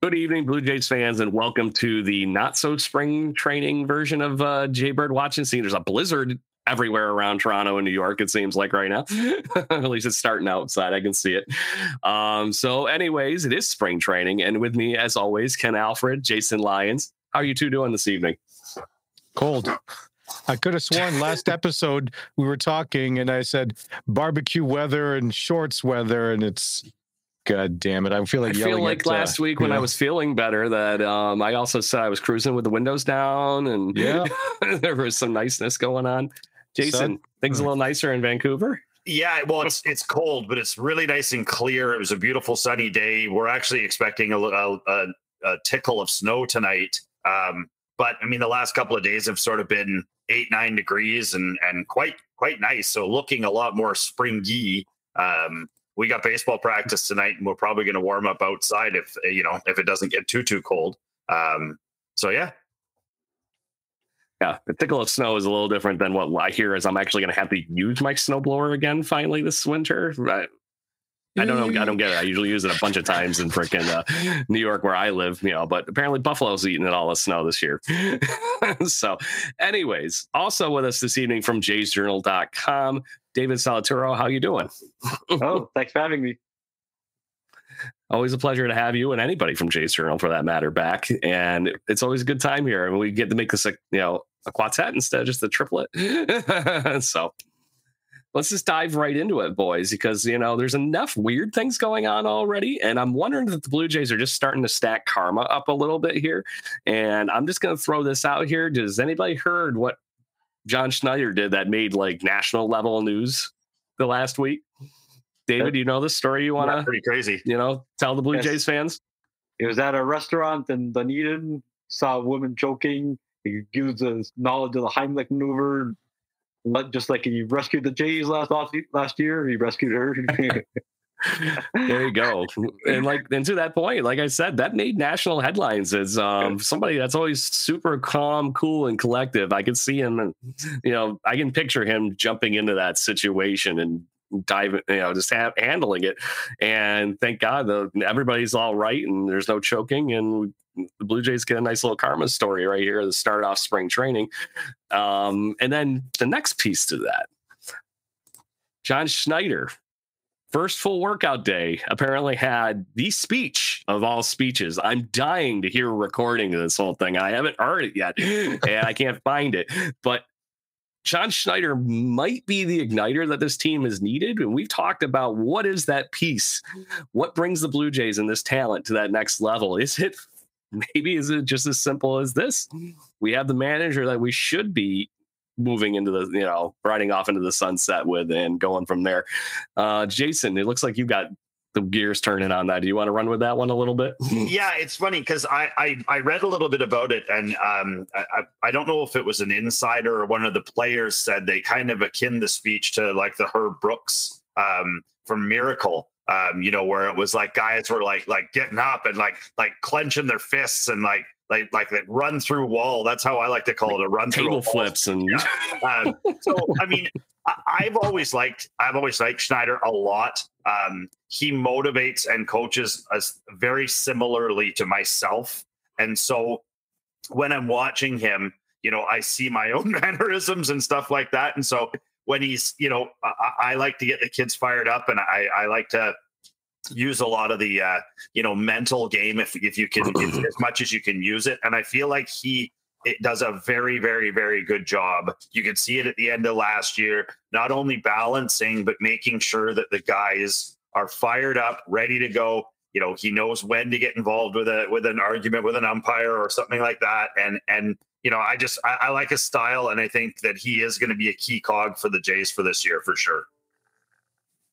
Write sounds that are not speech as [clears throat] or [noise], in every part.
Good evening, Blue Jays fans, and welcome to the not so spring training version of uh, Jaybird Watching Scene. There's a blizzard everywhere around Toronto and New York, it seems like right now. [laughs] At least it's starting outside. I can see it. Um, so, anyways, it is spring training. And with me, as always, Ken Alfred, Jason Lyons. How are you two doing this evening? Cold. I could have sworn last [laughs] episode we were talking and I said barbecue weather and shorts weather, and it's God damn it! I feel like I feel like at, last uh, week when you I was feeling better that um, I also said I was cruising with the windows down and Yeah. [laughs] there was some niceness going on. Jason, things a little nicer in Vancouver. Yeah, well, it's it's cold, but it's really nice and clear. It was a beautiful sunny day. We're actually expecting a, a, a, a tickle of snow tonight. Um, but I mean, the last couple of days have sort of been eight nine degrees and and quite quite nice. So looking a lot more springy. Um, we got baseball practice tonight, and we're probably going to warm up outside if you know if it doesn't get too too cold. Um, so yeah, Yeah, the tickle of snow is a little different than what I hear. Is I'm actually going to have to use my snowblower again finally this winter. I, I don't know. I don't get it. I usually use it a bunch of times in freaking uh, New York where I live, you know. But apparently Buffalo's eating it all the snow this year. [laughs] so, anyways, also with us this evening from JaysJournal.com, David Salaturo. How you doing? Oh, [laughs] thanks for having me. Always a pleasure to have you and anybody from Jay's Journal for that matter back. And it's always a good time here. And we get to make this a you know a quartet instead of just a triplet. [laughs] so let's just dive right into it, boys, because you know there's enough weird things going on already. And I'm wondering that the Blue Jays are just starting to stack karma up a little bit here. And I'm just gonna throw this out here. Does anybody heard what John Schneider did that made like national level news the last week? David, you know this story you want to pretty crazy. you know, tell the Blue Yes. Jays fans. He was at a restaurant in Dunedin, saw a woman choking. He used his knowledge of the Heimlich maneuver, just like he rescued the Jays last last year. He rescued her. [laughs] [laughs] There you go. and like and to that point, like I said, that made national headlines as um somebody that's always super calm, cool, and collective. I can see him and you know, I can picture him jumping into that situation and diving, you know, just ha- handling it. And thank God the everybody's all right and there's no choking and the Blue Jays get a nice little karma story right here to start off spring training. Um, and then the next piece to that, John Schneider first full workout day apparently had the speech of all speeches. I'm dying to hear a recording of this whole thing. I haven't heard it yet [laughs] and I can't find it. But John Schneider might be the igniter that this team has needed. And we've talked about what is that piece? What brings the Blue Jays and this talent to that next level? Is it [laughs] maybe is it just as simple as this? We have the manager that we should be moving into the you know riding off into the sunset with and going from there. Uh, Jason, it looks like you've got the gears turning on that. Do you want to run with that one a little bit? [laughs] yeah, it's funny because I, I, I read a little bit about it, and um, I I don't know if it was an insider or one of the players said they kind of akin the speech to like the Herb Brooks um, from Miracle. Um, you know, where it was like guys were like like getting up and like like clenching their fists and like like like that run through wall. That's how I like to call it a run Table through flips and yeah. um, so I mean I, have always liked I've always liked Schneider a lot. Um, he motivates and coaches us very similarly to myself, and so when I'm watching him, you know, I see my own [laughs] mannerisms and stuff like that, and so when he's you know I, I like to get the kids fired up, and I I like to use a lot of the uh, you know mental game if if you can if, as much as you can use it. And i feel like he it does a very very very good job. You can see it at the end of last year not only balancing but making sure that the guys are fired up ready to go. You know he knows when to get involved with a with an argument with an umpire or something like that. And and you know i just i, I like his style and i think that he is going to be a key cog for the jays for this year for sure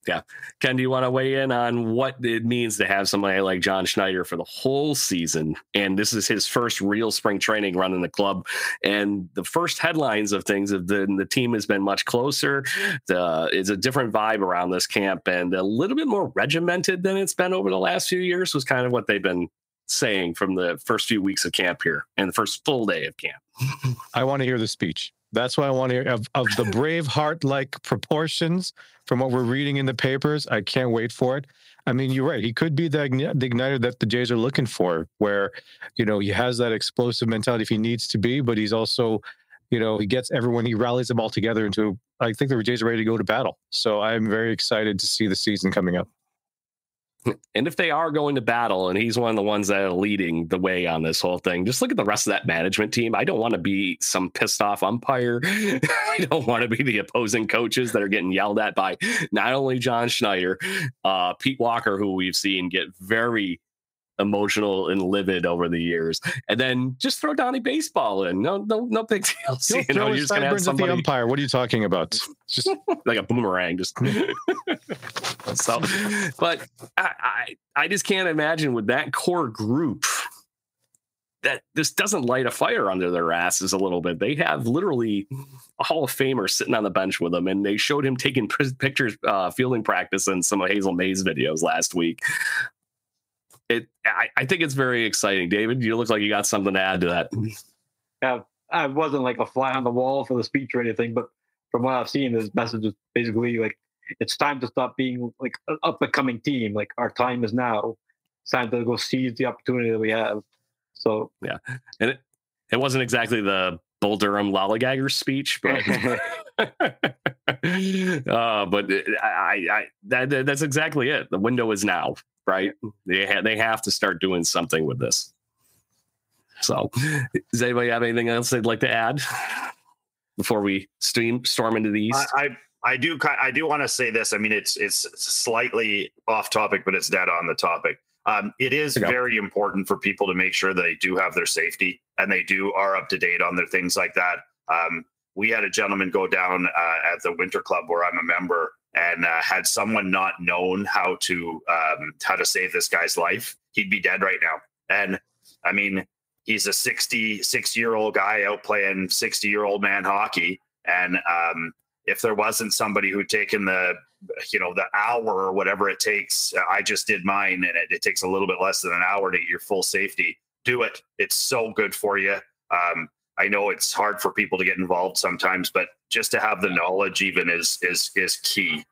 yeah. Ken, do you want to weigh in on what it means to have somebody like John Schneider for the whole season? And this is his first real spring training run in the club. And the first headlines of things of the, the team has been much closer. The, it's a different vibe around this camp and a little bit more regimented than it's been over the last few years, was kind of what they've been saying from the first few weeks of camp here and the first full day of camp. [laughs] I want to hear the speech. That's why I want to hear of, of the brave heart like proportions from what we're reading in the papers. I can't wait for it. I mean, you're right. He could be the, the igniter that the Jays are looking for, where, you know, he has that explosive mentality if he needs to be, but he's also, you know, he gets everyone, he rallies them all together into, I think the Jays are ready to go to battle. So I'm very excited to see the season coming up. And if they are going to battle and he's one of the ones that are leading the way on this whole thing, just look at the rest of that management team. I don't want to be some pissed off umpire. [laughs] I don't want to be the opposing coaches that are getting yelled at by not only John Schneider, uh, Pete Walker, who we've seen get very emotional and livid over the years. And then just throw Donnie baseball in. No, no, no big [laughs] deal. you you know, you're just gonna have somebody... the umpire. What are you talking about? [laughs] Just like a boomerang. Just [laughs] so, but I, I, I just can't imagine with that core group that this doesn't light a fire under their asses a little bit. They have literally a Hall of Famer sitting on the bench with them, and they showed him taking pictures, uh, fielding practice in some of Hazel Mae's videos last week it I, I, think it's very exciting. David, you look like you got something to add to that. Yeah, I wasn't like a fly on the wall for the speech or anything, but from what I've seen, this message is basically like it's time to stop being like an up and coming team. Like our time is now. It's time to go seize the opportunity that we have. So yeah, and it, it wasn't exactly the Bull Durham lollygagger speech, but [laughs] [laughs] uh, but I, I that that's exactly it. The window is now right? They ha- they have to start doing something with this. So, does anybody have anything else they'd like to add before we stream storm into these? I, I I do I do want to say this. I mean, it's it's slightly off topic, but it's dead on the topic. Um, it is very important for people to make sure they do have their safety and they do are up to date on their things like that. Um, we had a gentleman go down uh, at the Winter Club where I'm a member and uh, had someone not known how to um, how to save this guy's life, he'd be dead right now. And I mean, he's a 66 year old guy out playing 60 year old man hockey, and um, if there wasn't somebody who'd taken the you know the hour or whatever it takes, I just did mine, and it, it takes a little bit less than an hour to get your full safety. Do it; it's so good for you. Um, I know it's hard for people to get involved sometimes, but just to have the knowledge even is is is key.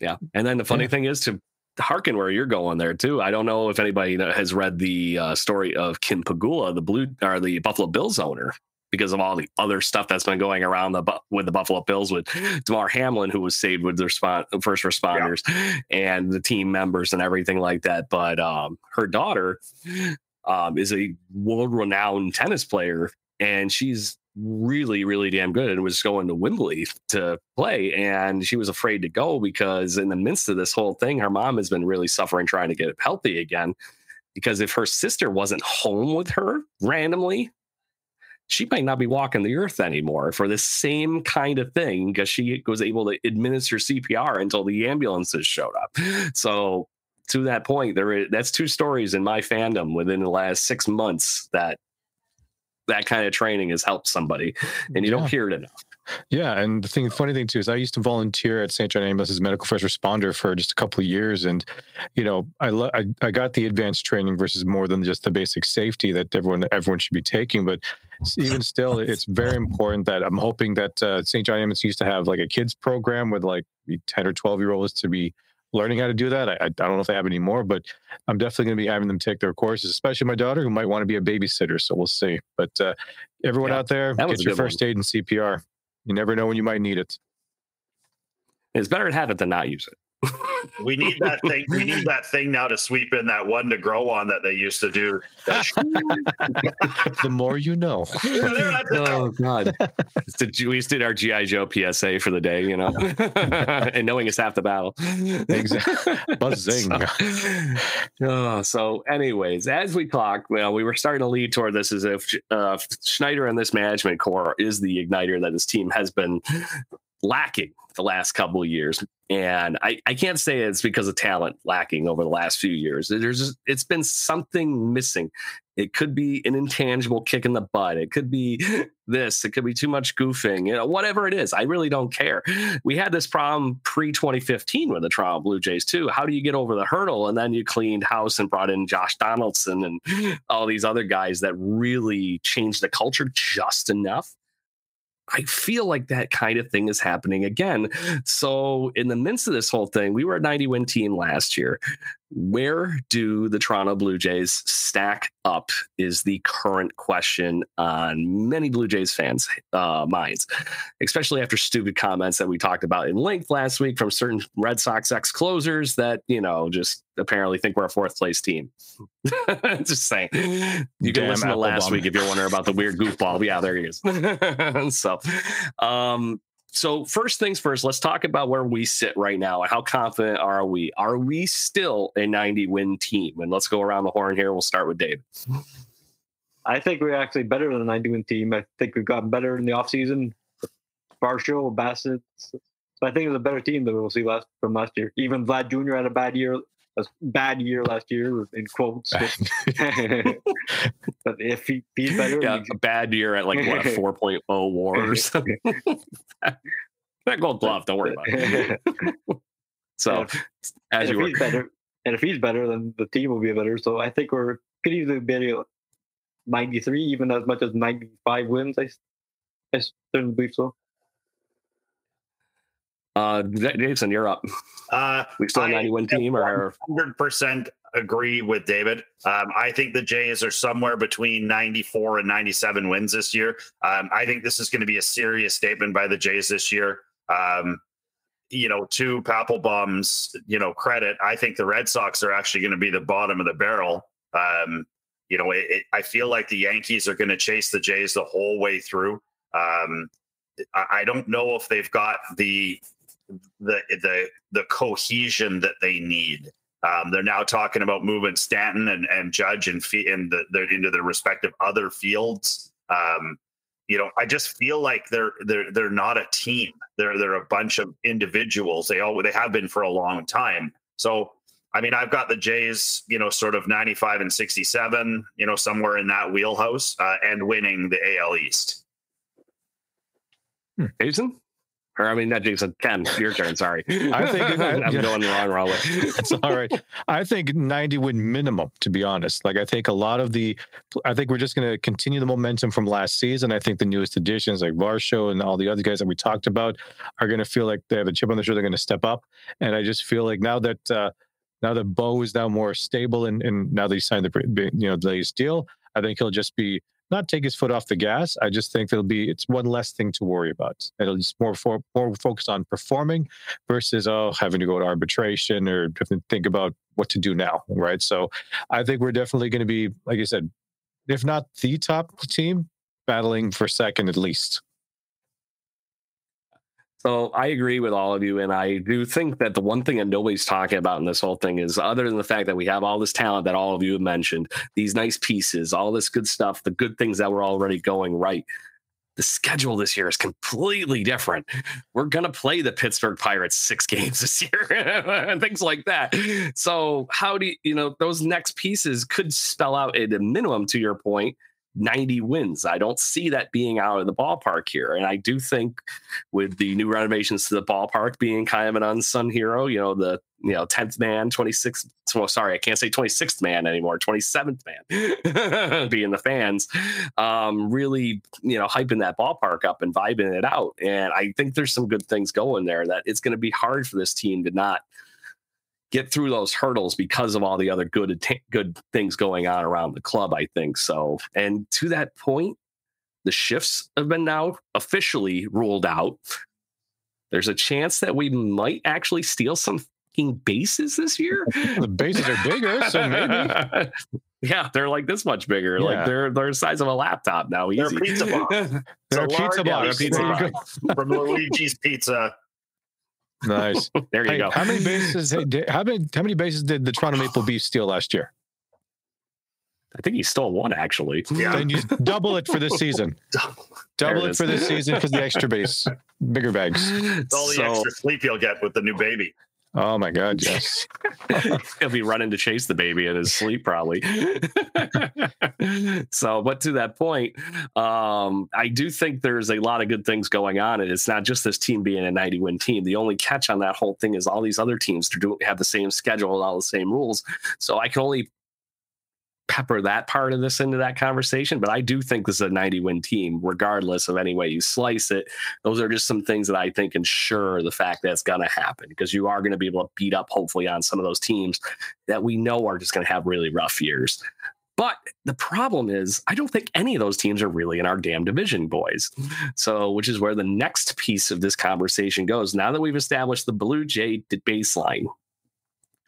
Yeah, and then the funny yeah. thing is to hearken where you're going there too. I don't know if anybody has read the uh, story of Kim Pegula, the blue or the Buffalo Bills owner. because of all the other stuff that's been going around the with the Buffalo Bills with Damar Hamlin, who was saved with the response, first responders yeah. and the team members and everything like that. But um, her daughter um, is a world renowned tennis player, and she's really, really damn good and was going to Wembley to play. And she was afraid to go because, in the midst of this whole thing, her mom has been really suffering trying to get healthy again. Because if her sister wasn't home with her randomly, she might not be walking the earth anymore for the same kind of thing because she was able to administer CPR until the ambulances showed up. So, to that point, there is, that's two stories in my fandom within the last six months that that kind of training has helped somebody, and you yeah. don't hear it enough. Yeah, and the thing, the funny thing too is, I used to volunteer at St. John Ambulance as medical first responder for just a couple of years, and you know, I, lo- I I got the advanced training versus more than just the basic safety that everyone everyone should be taking. But even still, [laughs] it's very important that I'm hoping that uh, St. John Ambulance used to have like a kids program with like ten or twelve year olds to be learning how to do that. I, I don't know if they have any more, but I'm definitely going to be having them take their courses, especially my daughter who might want to be a babysitter. So we'll see. But uh, everyone yeah, out there, get your first one. aid and CPR. You never know when you might need it. It's better to have it than not use it we need that thing. We need that thing now to sweep in that one to grow on that they used to do. [laughs] the more you know. [laughs] oh God! we just did our GI Joe PSA for the day, you know, [laughs] and knowing is half the battle. Exactly. Buzzing. So, oh, so, anyways, as we talk, well, we were starting to lead toward this as if uh, Schneider and this management core is the igniter that his team has been lacking the last couple of years. And I, I can't say it's because of talent lacking over the last few years. There's just, it's been something missing. It could be an intangible kick in the butt. It could be [laughs] this. It could be too much goofing. You know, whatever it is, I really don't care. We had this problem pre 2015 with the Toronto Blue Jays too. How do you get over the hurdle? And then you cleaned house and brought in Josh Donaldson and [gasps] all these other guys that really changed the culture just enough I feel like that kind of thing is happening again. So, in the midst of this whole thing, we were a 90 win team last year. Where do the Toronto Blue Jays stack up? Is the current question on many Blue Jays fans' uh, minds, especially after stupid comments that we talked about in length last week from certain Red Sox ex closers that, you know, just apparently think we're a fourth place team. [laughs] just saying. You can Damn listen to last week if you're wondering about the weird goofball. Yeah, there he is. [laughs] so, um, so first things first, let's talk about where we sit right now how confident are we? Are we still a 90 win team? And let's go around the horn here. We'll start with David. I think we're actually better than a 90 win team. I think we've gotten better in the offseason. Varsho, Bassitt. So I think it's a better team than we'll see last from last year. Even Vlad Jr. had a bad year a bad year last year in quotes. [laughs] but if he, he's better, yeah, a bad year at like what a [laughs] 4.0 WAR or [laughs] something. that gold glove, don't worry about it. so, as you were better, and if he's better, then the team will be better. So I think we're could easily be 93, even as much as 95 wins. I, I certainly believe so. Uh, Jason, you're up. Uh, we still a 91 team, or 100 percent agree with David. Um, I think the Jays are somewhere between 94 and 97 wins this year. Um, I think this is going to be a serious statement by the Jays this year. Um, you know, to Papelbon's, you know, credit, I think the Red Sox are actually going to be the bottom of the barrel. Um, you know, it, it, I feel like the Yankees are going to chase the Jays the whole way through. Um, I, I don't know if they've got the the the the cohesion that they need. Um, they're now talking about moving Stanton and, and Judge and fee- and the, the, into their respective other fields. Um, you know, I just feel like they're they're they're not a team. They're they're a bunch of individuals. They all they have been for a long time. So I mean, I've got the Jays, you know, sort of 95 and 67, you know, somewhere in that wheelhouse, uh, and winning the AL East. Hmm. Jason? Or I mean, not Jason. Ken, your turn. Sorry, [laughs] I think [laughs] I'm yeah. going the wrong, wrong way. it's all right. I think 90 win minimum. To be honest, like I think a lot of the, I think we're just going to continue the momentum from last season. I think the newest additions like Varsho and all the other guys that we talked about are going to feel like they have a chip on their shoulder. They're going to step up, and I just feel like now that uh, now that Bo is now more stable and and now that he signed the you know the latest deal, I think he'll just be not take his foot off the gas. I just think it'll be it's one less thing to worry about. It'll just more for, more focus on performing versus oh having to go to arbitration or think about what to do now, right? So I think we're definitely going to be like I said, if not the top team, battling for second at least. So I agree with all of you, and I do think that the one thing that nobody's talking about in this whole thing is, other than the fact that we have all this talent that all of you have mentioned, these nice pieces, all this good stuff, the good things that were already going right. The schedule this year is completely different. We're gonna play the Pittsburgh Pirates six [laughs] games this year, and things like that. So how do you, you know those next pieces could spell out at a minimum, to your point, 90 wins. I don't see that being out of the ballpark here. And I do think with the new renovations to the ballpark being kind of an unsung hero, you know, the you know, 10th man, 26th, well, sorry, I can't say 26th man anymore, 27th man [laughs] being the fans, um, really, you know, hyping that ballpark up and vibing it out. And I think there's some good things going there that it's going to be hard for this team to not get through those hurdles because of all the other good good things going on around the club. I think so. And to that point, the shifts have been now officially ruled out. There's a chance that we might actually steal some bases this year. [laughs] the bases are bigger, so maybe. [laughs] yeah, they're like this much bigger. Yeah. Like they're they're the size of a laptop now. Easy. They're pizza box. [laughs] they're pizza box. Pizza box. From Luigi's Pizza. Nice. [laughs] there you hey, go. How many bases? [laughs] Did, how many? How many bases did the Toronto Maple Leafs steal last year? I think he stole one actually. Yeah. Then you [laughs] double it for this season. double it, it for this season because the extra base, bigger bags. It's all the so, extra sleep you'll get with the new baby. Oh my God, yes. [laughs] He'll be running to chase the baby in his sleep, probably. [laughs] so, but to that point, um, I do think there's a lot of good things going on. And it's not just this team being a 90 win team. The only catch on that whole thing is all these other teams do have the same schedule and all the same rules. So I can only pepper that part of this into that conversation. But I do think this is a 90 win team, regardless of any way you slice it. Those are just some things that I think ensure the fact that it's going to happen because you are going to be able to beat up, hopefully, on some of those teams that we know are just going to have really rough years. But the problem is, I don't think any of those teams are really in our damn division, boys. So, which is where the next piece of this conversation goes. Now that we've established the Blue Jay baseline,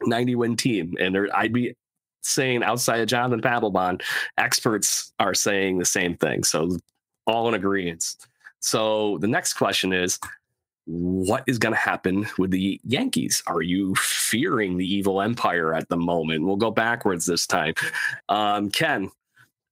90 win team, and there, I'd be saying outside of Jonathan Papelbon, experts are saying the same thing. So all in agreement. So the next question is what is going to happen with the Yankees? Are you fearing the evil empire at the moment? We'll go backwards this time. Um, Ken,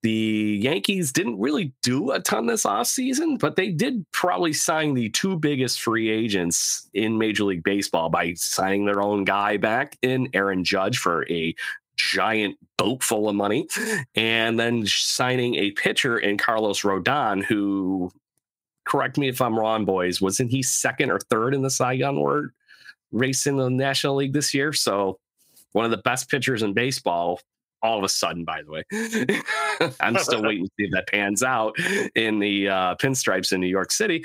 the Yankees didn't really do a ton this offseason, but they did probably sign the two biggest free agents in Major League Baseball by signing their own guy back in Aaron Judge for a giant boat full of money, and then signing a pitcher in Carlos Rodon, who, correct me if I'm wrong, boys, wasn't he second or third in the Cy Young race in the National League this year? So one of the best pitchers in baseball. All of a sudden, by the way, [laughs] I'm still waiting to see if that pans out in the uh, pinstripes in New York City.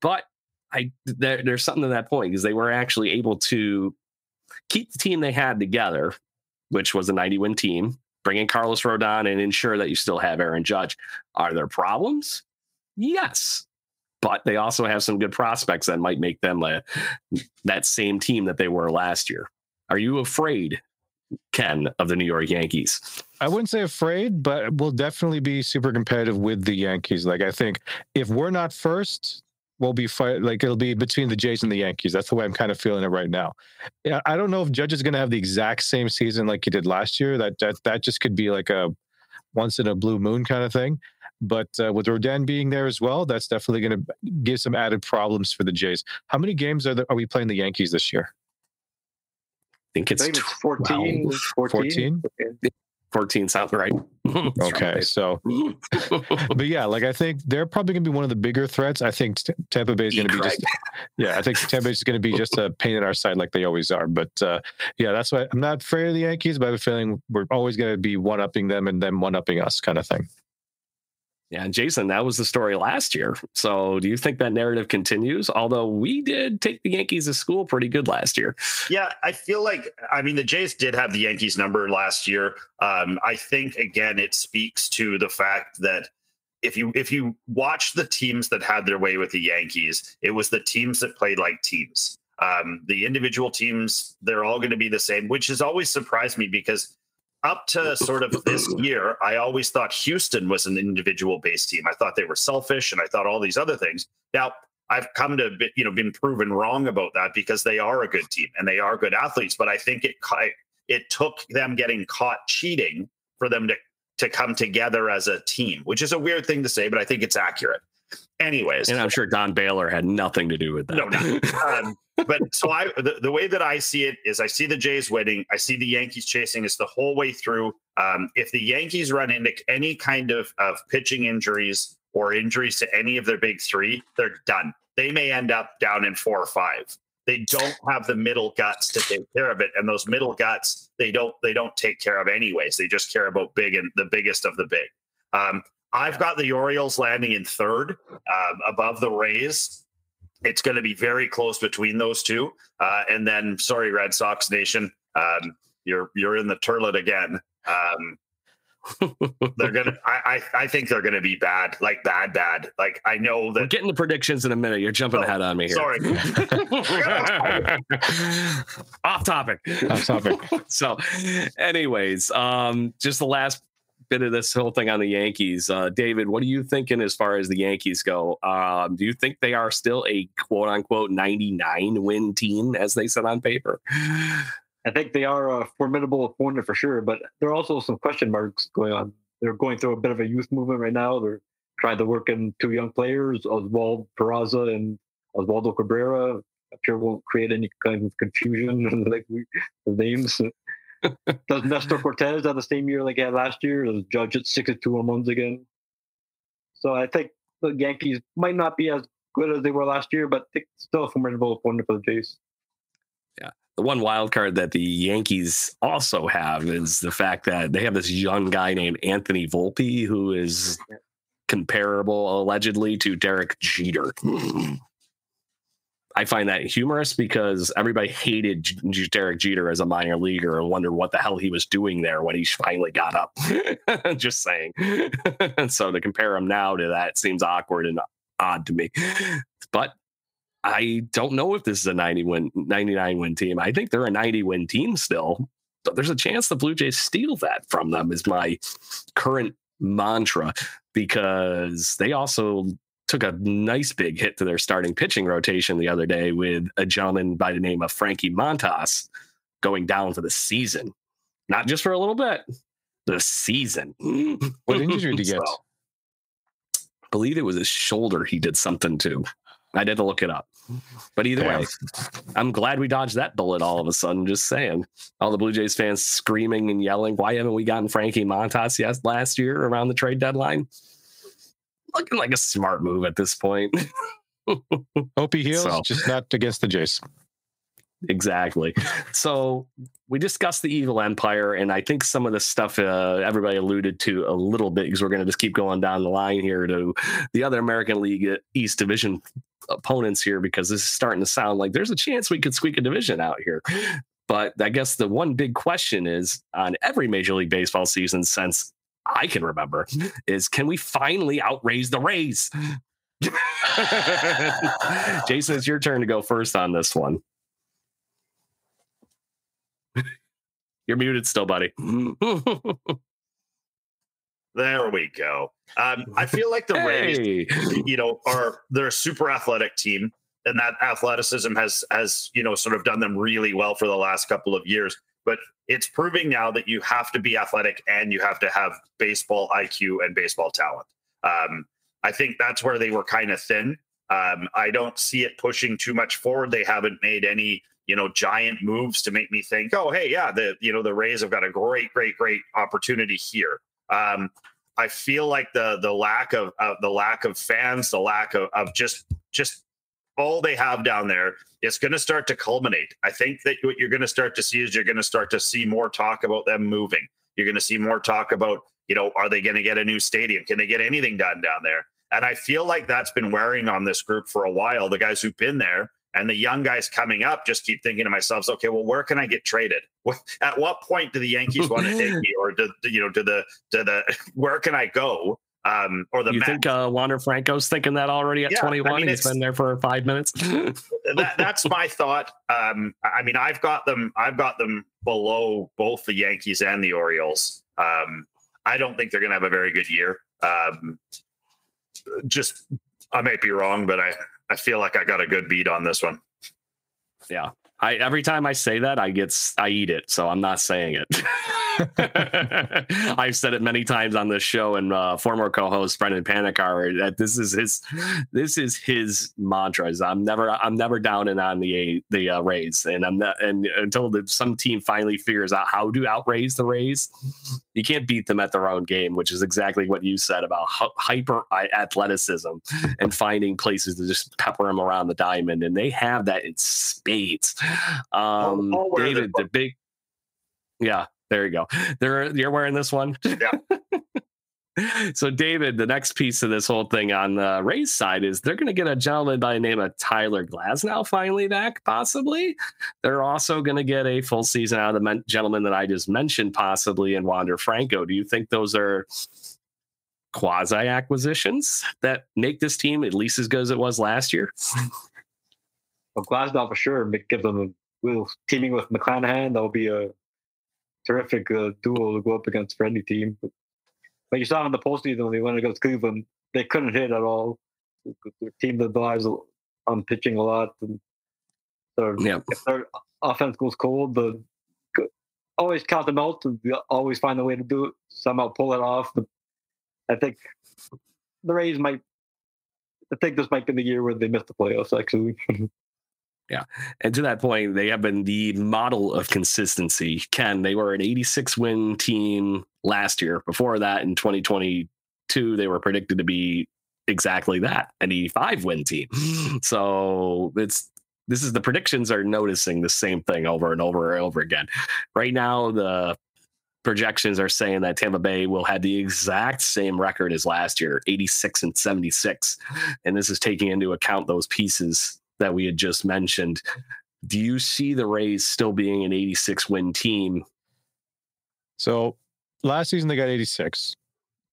But I there, there's something to that point because they were actually able to keep the team they had together which was a 90 win team, bring in Carlos Rodon and ensure that you still have Aaron Judge. Are there problems? Yes. But they also have some good prospects that might make them a, that same team that they were last year. Are you afraid, Ken, of the New York Yankees? I wouldn't say afraid, but we'll definitely be super competitive with the Yankees. Like I think if we're not first, will be fight like it'll be between the Jays and the Yankees. That's the way I'm kind of feeling it right now. Yeah, I don't know if Judge is going to have the exact same season like he did last year. That that that just could be like a once in a blue moon kind of thing. But uh, with Rodon being there as well, that's definitely going to give some added problems for the Jays. How many games are there, are we playing the Yankees this year? I think it's, I think it's 14. 14? 14? 14 sounds right. [laughs] okay, so, [laughs] but yeah, like I think they're probably going to be one of the bigger threats. I think Tampa Bay is going to be just, yeah, I think Tampa Bay is going to be just a pain in our side like they always are. But uh, yeah, that's why I'm not afraid of the Yankees, but I have a feeling we're always going to be one upping them and them one upping us kind of thing. Yeah, and Jason, that was the story last year. So do you think that narrative continues? Although we did take the Yankees to school pretty good last year. Yeah, I feel like I mean the Jays did have the Yankees number last year. Um, I think again it speaks to the fact that if you if you watch the teams that had their way with the Yankees, it was the teams that played like teams. Um, the individual teams, they're all going to be the same, which has always surprised me because up to sort of this year, I always thought Houston was an individual based team. I thought they were selfish and I thought all these other things. Now, I've come to be, you know been proven wrong about that because they are a good team and they are good athletes, but I think it it took them getting caught cheating for them to to come together as a team, which is a weird thing to say, but I think it's accurate. Anyways, and I'm sure Don Baylor had nothing to do with that. No, no. [laughs] um, but so I, the, the, way that I see it is, I see the Jays winning. I see the Yankees chasing us the whole way through. Um, if the Yankees run into any kind of of pitching injuries or injuries to any of their big three, they're done. They may end up down in four or five they don't have the middle guts to take care of it and those middle guts they don't they don't take care of anyways they just care about big and the biggest of the big um, i've got the orioles landing in third um, above the rays it's going to be very close between those two uh, and then sorry red sox nation um, you're you're in the turlet again um, [laughs] they're gonna. I, I, I think they're gonna be bad, like bad, bad. Like I know that. We're getting the predictions in a minute. You're jumping oh, ahead on me here. Sorry. [laughs] Off topic. Off topic. [laughs] so, anyways, um, just the last bit of this whole thing on the Yankees. Uh, David, what are you thinking as far as the Yankees go? Um, do you think they are still a quote unquote 99 win team, as they said on paper? I think they are a formidable opponent for sure, but there are also some question marks going on. They're going through a bit of a youth movement right now. They're trying to work in two young players, Oswald Peraza and Oswaldo Cabrera. I'm sure won't create any kind of confusion [laughs] like names. [laughs] Does Nestor Cortes have the same year like he had last year? Does Judge at 62 months again? So I think the Yankees might not be as good as they were last year, but still a formidable opponent for the Jays Yeah. the one wild card that the Yankees also have is the fact that they have this young guy named Anthony Volpe who is comparable allegedly to Derek Jeter. [laughs] I find that humorous because everybody hated J- Derek Jeter as a minor leaguer and wondered what the hell he was doing there when he finally got up. [laughs] Just saying. and [laughs] so to compare him now to that seems awkward and odd to me. But I don't know if this is a 90 win, 99 win team. I think they're a 90 win team still. But there's a chance the Blue Jays steal that from them, is my current mantra, because they also took a nice big hit to their starting pitching rotation the other day with a gentleman by the name of Frankie Montas going down for the season. Not just for a little bit, the season. What injury did he [laughs] get? So, I believe it was his shoulder he did something to. I had to look it up. But either way, I'm glad we dodged that bullet all of a sudden. Just saying. All the Blue Jays fans screaming and yelling, why haven't we gotten Frankie Montas yes, last year around the trade deadline? Looking like a smart move at this point. [laughs] Hope he heals, so. just not against the Jays. Exactly. So we discussed the evil empire, and I think some of the stuff uh, everybody alluded to a little bit because we're going to just keep going down the line here to the other American League East Division opponents here because this is starting to sound like there's a chance we could squeak a division out here. But I guess the one big question is on every Major League Baseball season since I can remember is can we finally outraise the Rays? [laughs] Jason, it's your turn to go first on this one. You're muted still, buddy. [laughs] there we go. Um, I feel like the hey. Rays, you know, are they're a super athletic team, and that athleticism has has you know sort of done them really well for the last couple of years. But it's proving now that you have to be athletic and you have to have baseball IQ and baseball talent. Um, I think that's where they were kind of thin. Um, I don't see it pushing too much forward. They haven't made any you know, giant moves to make me think, oh, hey, yeah, the you know the Rays have got a great, great, great opportunity here. Um, I feel like the the lack of uh, the lack of fans, the lack of, of just just all they have down there is going to start to culminate. I think that what you're going to start to see is you're going to start to see more talk about them moving. You're going to see more talk about, you know, are they going to get a new stadium? Can they get anything done down there? And I feel like that's been wearing on this group for a while. The guys who've been there, and the young guys coming up just keep thinking to myself, okay, well, where can I get traded? [laughs] At what point do the Yankees oh, want to take me, or do you know, to the to the [laughs] where can I go? Um, or the you think uh, Wander Franco's thinking that already at Yeah, I 21? mean, He's been there for five minutes. [laughs] that, that's my thought. Um, I mean, I've got them. I've got them below both the Yankees and the Orioles. Um, I don't think they're going to have a very good year. Um, just, I might be wrong, but I, I feel like I got a good beat on this one. yeah. I every time I say that, I get I eat it, so I'm not saying it. [laughs] [laughs] I've said it many times on this show, and uh, former co-host Brendan Panikar that this is his this is his mantra. Is I'm never I'm never down and on the the uh, Rays, and I'm not and until the, some team finally figures out how to outraise the Rays, you can't beat them at their own game, which is exactly what you said about hyper athleticism and finding places to just pepper them around the diamond, and they have that in spades. Um, I'll wear this David, the big, yeah, there you go. They're you're wearing this one. Yeah. [laughs] so, David, the next piece of this whole thing on the Rays side is they're going to get a gentleman by the name of Tyler Glasnow finally back, possibly. They're also going to get a full season out of the men- gentleman that I just mentioned, possibly, and Wander Franco. Do you think those are quasi acquisitions that make this team at least as good as it was last year? Well, Glasnow for sure make- give them a will teaming with McClanahan. That will be a terrific uh, duo to go up against for any team. But, but you saw in the postseason when they went against Cleveland, they couldn't hit at all. Their team that relies on pitching a lot, and so Yeah. if their offense goes cold, the always count them out. and Always find a way to do it. Somehow pull it off. But I think the Rays might. I think this might be the year where they miss the playoffs. Actually. [laughs] And to that point, they have been the model of consistency. Ken, they were an 86 win team last year. Before that, in 2022, they were predicted to be exactly that an 85 win team. [gasps] So it's this is the predictions are noticing the same thing over and over and over again. Right now, the projections are saying that Tampa Bay will have the exact same record as last year 86 and 76. And this is taking into account those pieces that we had just mentioned. Do you see the Rays still being an 86 win team? So last season they got 86.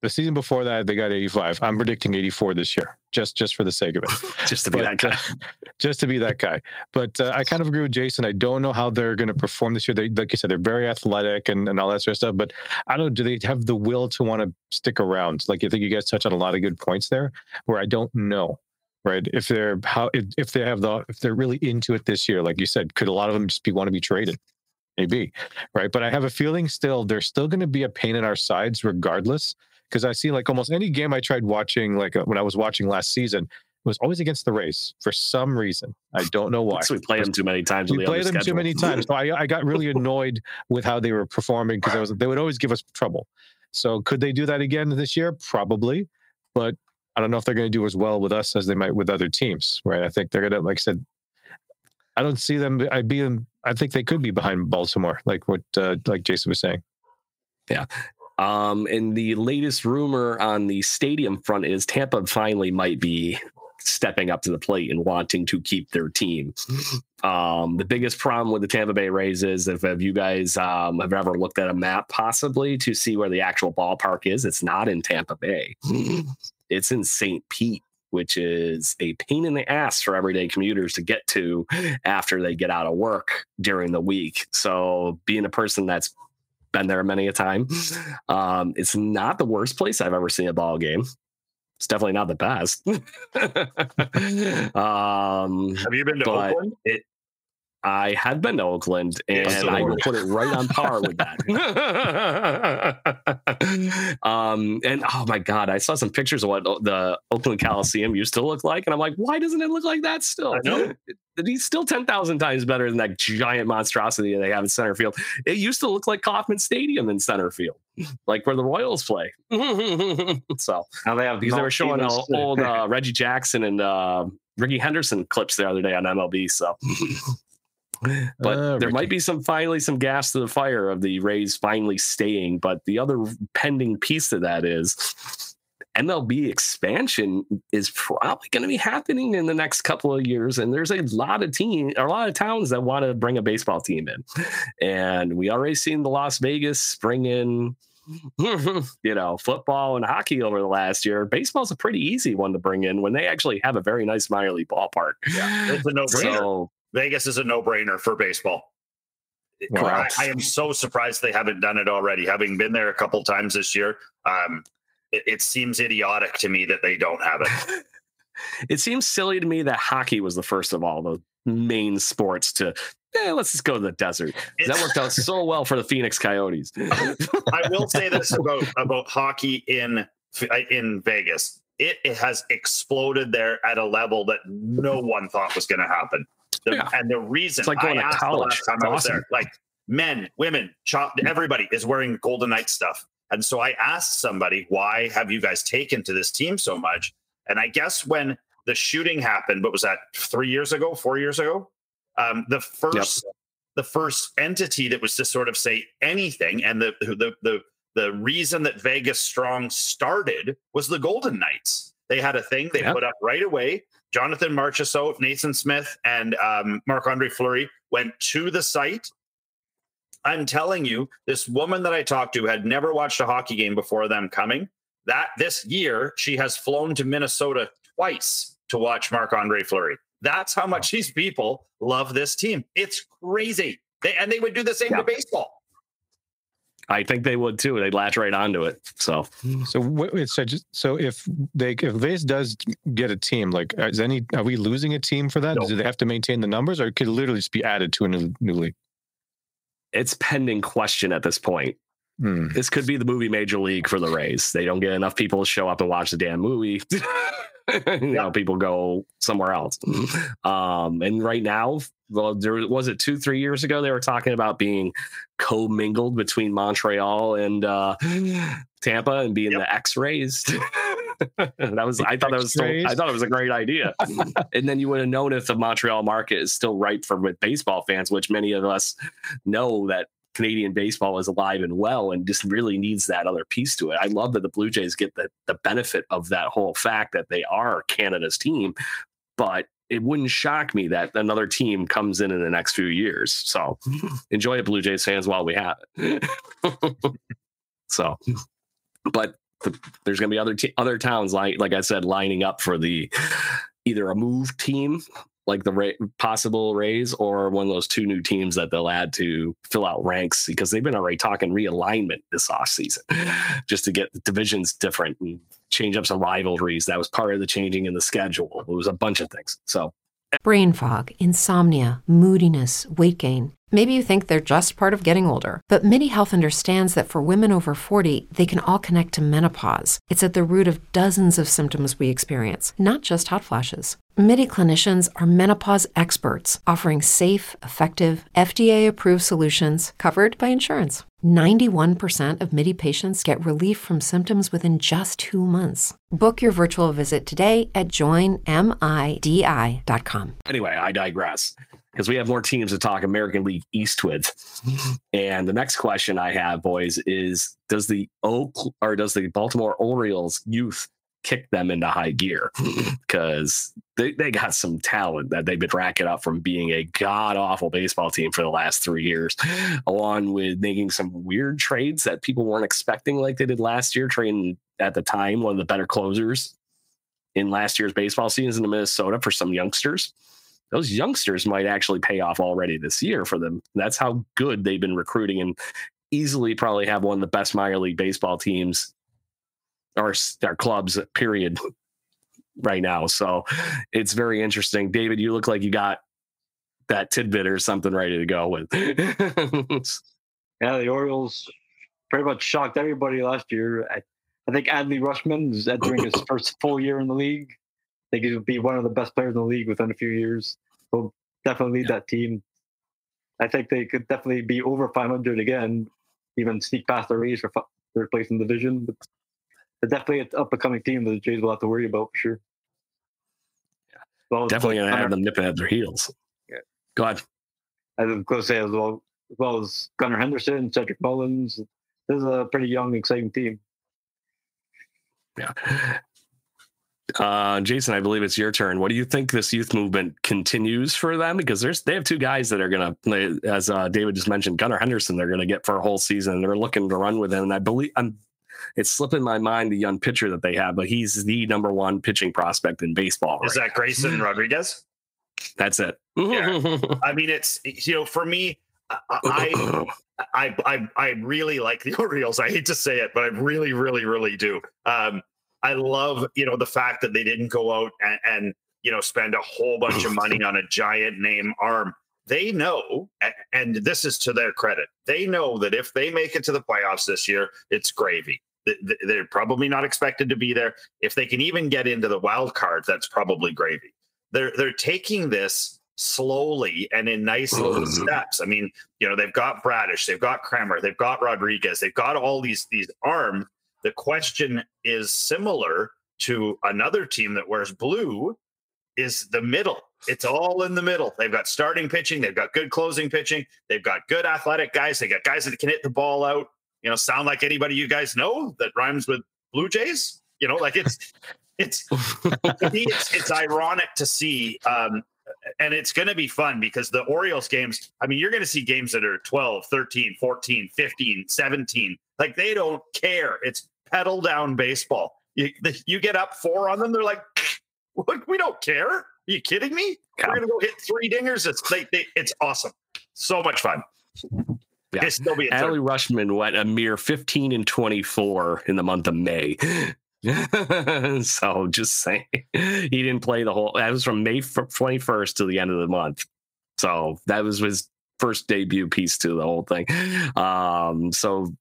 The season before that they got 85. I'm predicting 84 this year, just just for the sake of it. [laughs] Just to be that guy. [laughs] just to be that guy. But uh, I kind of agree with Jason. I don't know how they're going to perform this year. They, like you said, they're very athletic and, and all that sort of stuff. But I don't. Know. Do they have the will to want to stick around? Like I think you guys touched on a lot of good points there, where I don't know. Right? If they're how if, if they have the if they're really into it this year, like you said, could a lot of them just be want to be traded? Maybe, right? But I have a feeling still they're still going to be a pain in our sides regardless. Because I see like almost any game I tried watching, like uh, when I was watching last season, was always against the Rays for some reason. I don't know why. So we played them too many times. We played them too many times. So I, I got really [laughs] annoyed with how they were performing because I was they would always give us trouble. So could they do that again this year? Probably, but I don't know if they're going to do as well with us as they might with other teams. Right? I think they're going to, like I said, I don't see them. I be them. I think they could be behind Baltimore, like what uh, like Jason was saying. Yeah. Um, and the latest rumor on the stadium front is Tampa finally might be stepping up to the plate and wanting to keep their team. Um, the biggest problem with the Tampa Bay Rays is if, if you guys um, have ever looked at a map possibly to see where the actual ballpark is, it's not in Tampa Bay. It's in St. Pete, which is a pain in the ass for everyday commuters to get to after they get out of work during the week. So being a person that's been there many a time. Um, it's not the worst place I've ever seen a ball game. It's definitely not the best. [laughs] [laughs] um, Have you been to Oakland? It, I have been to Oakland, and Yes, I will put it right on par with that. [laughs] um, and oh my god, I saw some pictures of what the Oakland Coliseum used to look like, and I'm like, why doesn't it look like that still? He's still ten thousand times better than that giant monstrosity they have in center field. It used to look like Kauffman Stadium in center field, like where the Royals play. [laughs] so Now they have because they were showing old [laughs] uh, Reggie Jackson and uh, Rickey Henderson clips the other day on MLB. So, but Uh, there Rickey. might be some finally some gas to the fire of the Rays finally staying. But the other pending piece of that is MLB expansion is probably going to be happening in the next couple of years, and there's a lot of team, a lot of towns that want to bring a baseball team in, and we already seen the Las Vegas bring in [laughs] you know, football and hockey over the last year. Baseball's a pretty easy one to bring in when they actually have a very nice minor league ballpark. Yeah, it's a no-brainer. So, Vegas is a no-brainer for baseball. Wow. I, I am so surprised they haven't done it already. Having been there a couple times this year, um, it, it seems idiotic to me that they don't have it. [laughs] it seems silly to me that hockey was the first of all the main sports to eh, let's just go to the desert. That worked out [laughs] so well for the Phoenix Coyotes. I will say this [laughs] about about hockey in in Vegas. It, it has exploded there at a level that no one thought was going to happen. The- Yeah. And the reason It's like going I to college. last time I was awesome. there, like men, women, chop, everybody is wearing Golden Knight stuff. And so I asked somebody, why have you guys taken to this team so much? And I guess when the shooting happened, what was that, three years ago, four years ago? Um, the first the first entity that was to sort of say anything, and the the the the reason that Vegas Strong started was the Golden Knights. They had a thing they Yep. put up right away. Jonathan Marchessault, Nathan Smith, and um, Marc Andre Fleury went to the site. I'm telling you, this woman that I talked to had never watched a hockey game before them coming. That this year, she has flown to Minnesota twice to watch Marc Andre Fleury. That's how much these people love this team. It's crazy. They, and they would do the same Yeah. to baseball. I think they would too. They'd latch right onto it. So So what said. just- So if they if Vegas does get a team, like is any are we losing a team for that? No. Do they have to maintain the numbers, or could it literally just be added to a new, new league? it's pending question at this point. Hmm. This could be the movie Major League for the Rays. They don't get enough people to show up and watch the damn movie. [laughs] you know, people go somewhere else. Um, and right now, well, there was it two, three years ago, they were talking about being co-mingled between Montreal and uh, Tampa and being Yep. the X-rays. [laughs] that was I thought that was so, I thought it was a great idea. [laughs] and then you would have known if the Montreal market is still ripe for with baseball fans, which many of us know that Canadian baseball is alive and well and just really needs that other piece to it. I love that the Blue Jays get the, the benefit of that whole fact that they are Canada's team, but it wouldn't shock me that another team comes in in the next few years. So [laughs] enjoy it, Blue Jays fans, while we have it. [laughs] so, but the, there's going to be other t- other towns like like I said lining up for the either a move team like the Ra- possible Rays or one of those two new teams that they'll add to fill out ranks because they've been already talking realignment this offseason [laughs] just to get the divisions different and change up some rivalries. That was part of the changing in the schedule. It was a bunch of things. So eh. Brain fog, insomnia, moodiness, weight gain. Maybe you think they're just part of getting older, but MIDI Health understands that for women over 40, they can all connect to menopause. It's at the root of dozens of symptoms we experience, not just hot flashes. MIDI clinicians are menopause experts, offering safe, effective, FDA approved solutions covered by insurance. 91% of MIDI patients get relief from symptoms within just two months. Book your virtual visit today at joinmidi.com. anyway, I digress because we have more teams to talk American League East with. and the next question I have, boys, is does the Oak or does the Baltimore Orioles youth kick them into high gear? [laughs] Because they, they got some talent that they've been racking up from being a god awful baseball team for the last three years, along with making some weird trades that people weren't expecting, like they did last year, trading at the time one of the better closers in last year's baseball season in Minnesota for some youngsters those youngsters might actually pay off already this year for them. That's how good they've been recruiting and easily probably have one of the best minor league baseball teams or s- their clubs, period, [laughs] right now. So it's very interesting. David, you look like you got that tidbit or something ready to go with. [laughs] Yeah, the Orioles pretty much shocked everybody last year. I, I think Adley Rutschman is entering his [laughs] first full year in the league. I think he'll be one of the best players in the league within a few years. He'll definitely lead that team. I think they could definitely be over 500 again, even sneak past the Rays for third place in the division. But definitely an up and coming team that the Jays will have to worry about for sure. Well, Definitely going to have them nipping at their heels. Yeah. Go ahead. I was going to say as well, as well as Gunnar Henderson, Cedric Mullins. This is a pretty young, exciting team. Yeah. Uh, Jason, I believe it's your turn. What do you think this youth movement continues for them? Because there's they have two guys that are going to, play as uh, David just mentioned, Gunnar Henderson. They're going to get for a whole season. They're looking to run with him, and I believe I'm. It's slipping my mind the young pitcher that they have, but he's the number one pitching prospect in baseball. Is right that Grayson Rodriguez? That's it. Yeah. [laughs] I mean, it's you know, for me, I, I, I, [clears throat] I really like the [laughs] Orioles. I hate to say it, but I really, really, really do. Um, I love you know the fact that they didn't go out and, and you know spend a whole bunch of money on a giant name arm. They know, and this is to their credit, they know that if they make it to the playoffs this year, it's gravy. They're probably not expected to be there. If they can even get into the wild card, that's probably gravy. They're they're taking this slowly and in nice little [laughs] steps. I mean, you know, they've got Bradish, they've got Kremer, they've got Rodriguez, they've got all these these arms the question is similar to another team that wears blue is the middle. It's all in the middle. They've got starting pitching, they've got good closing pitching, they've got good athletic guys, they got guys that can hit the ball out. You know, sound like anybody you guys know that rhymes with Blue Jays. You know, like it's it's to me, it's, it's ironic to see um, and it's going to be fun because the Orioles games, I mean, you're going to see games that are 12, 13, 14, 15, 17. Like they don't care. It's pedal down baseball. You, the, you get up four on them, they're like, [laughs] we don't care. Are you kidding me? We're gonna go hit three dingers. It's they, they, it's awesome. So much fun. Yeah. Be Adley Rutschman went a mere 15 and 24 in the month of May. [laughs] so just saying, he didn't play the whole. That was from May 21st to the end of the month. So that was his first debut piece to the whole thing. Um, so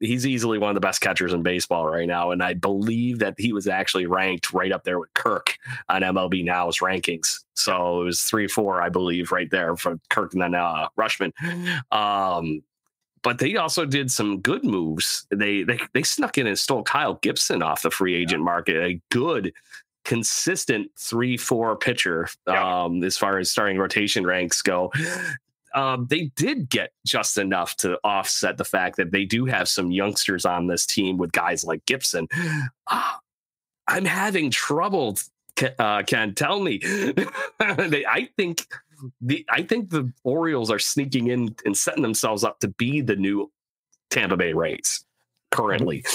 he's easily one of the best catchers in baseball right now. And I believe that he was actually ranked right up there with Kirk on MLB Now's rankings. So it was three, four, I believe, right there for Kirk and then uh, Rutschman. Um, but they also did some good moves. They they they snuck in and stole Kyle Gibson off the free agent market. A good, consistent three four pitcher yeah. um, as far as starting rotation ranks go um, they did get just enough to offset the fact that they do have some youngsters on this team with guys like Gibson. Uh, [gasps] I'm having trouble. Uh, Ken, tell me. [laughs] they, I think the I think the Orioles are sneaking in and setting themselves up to be the new Tampa Bay Rays currently. [laughs]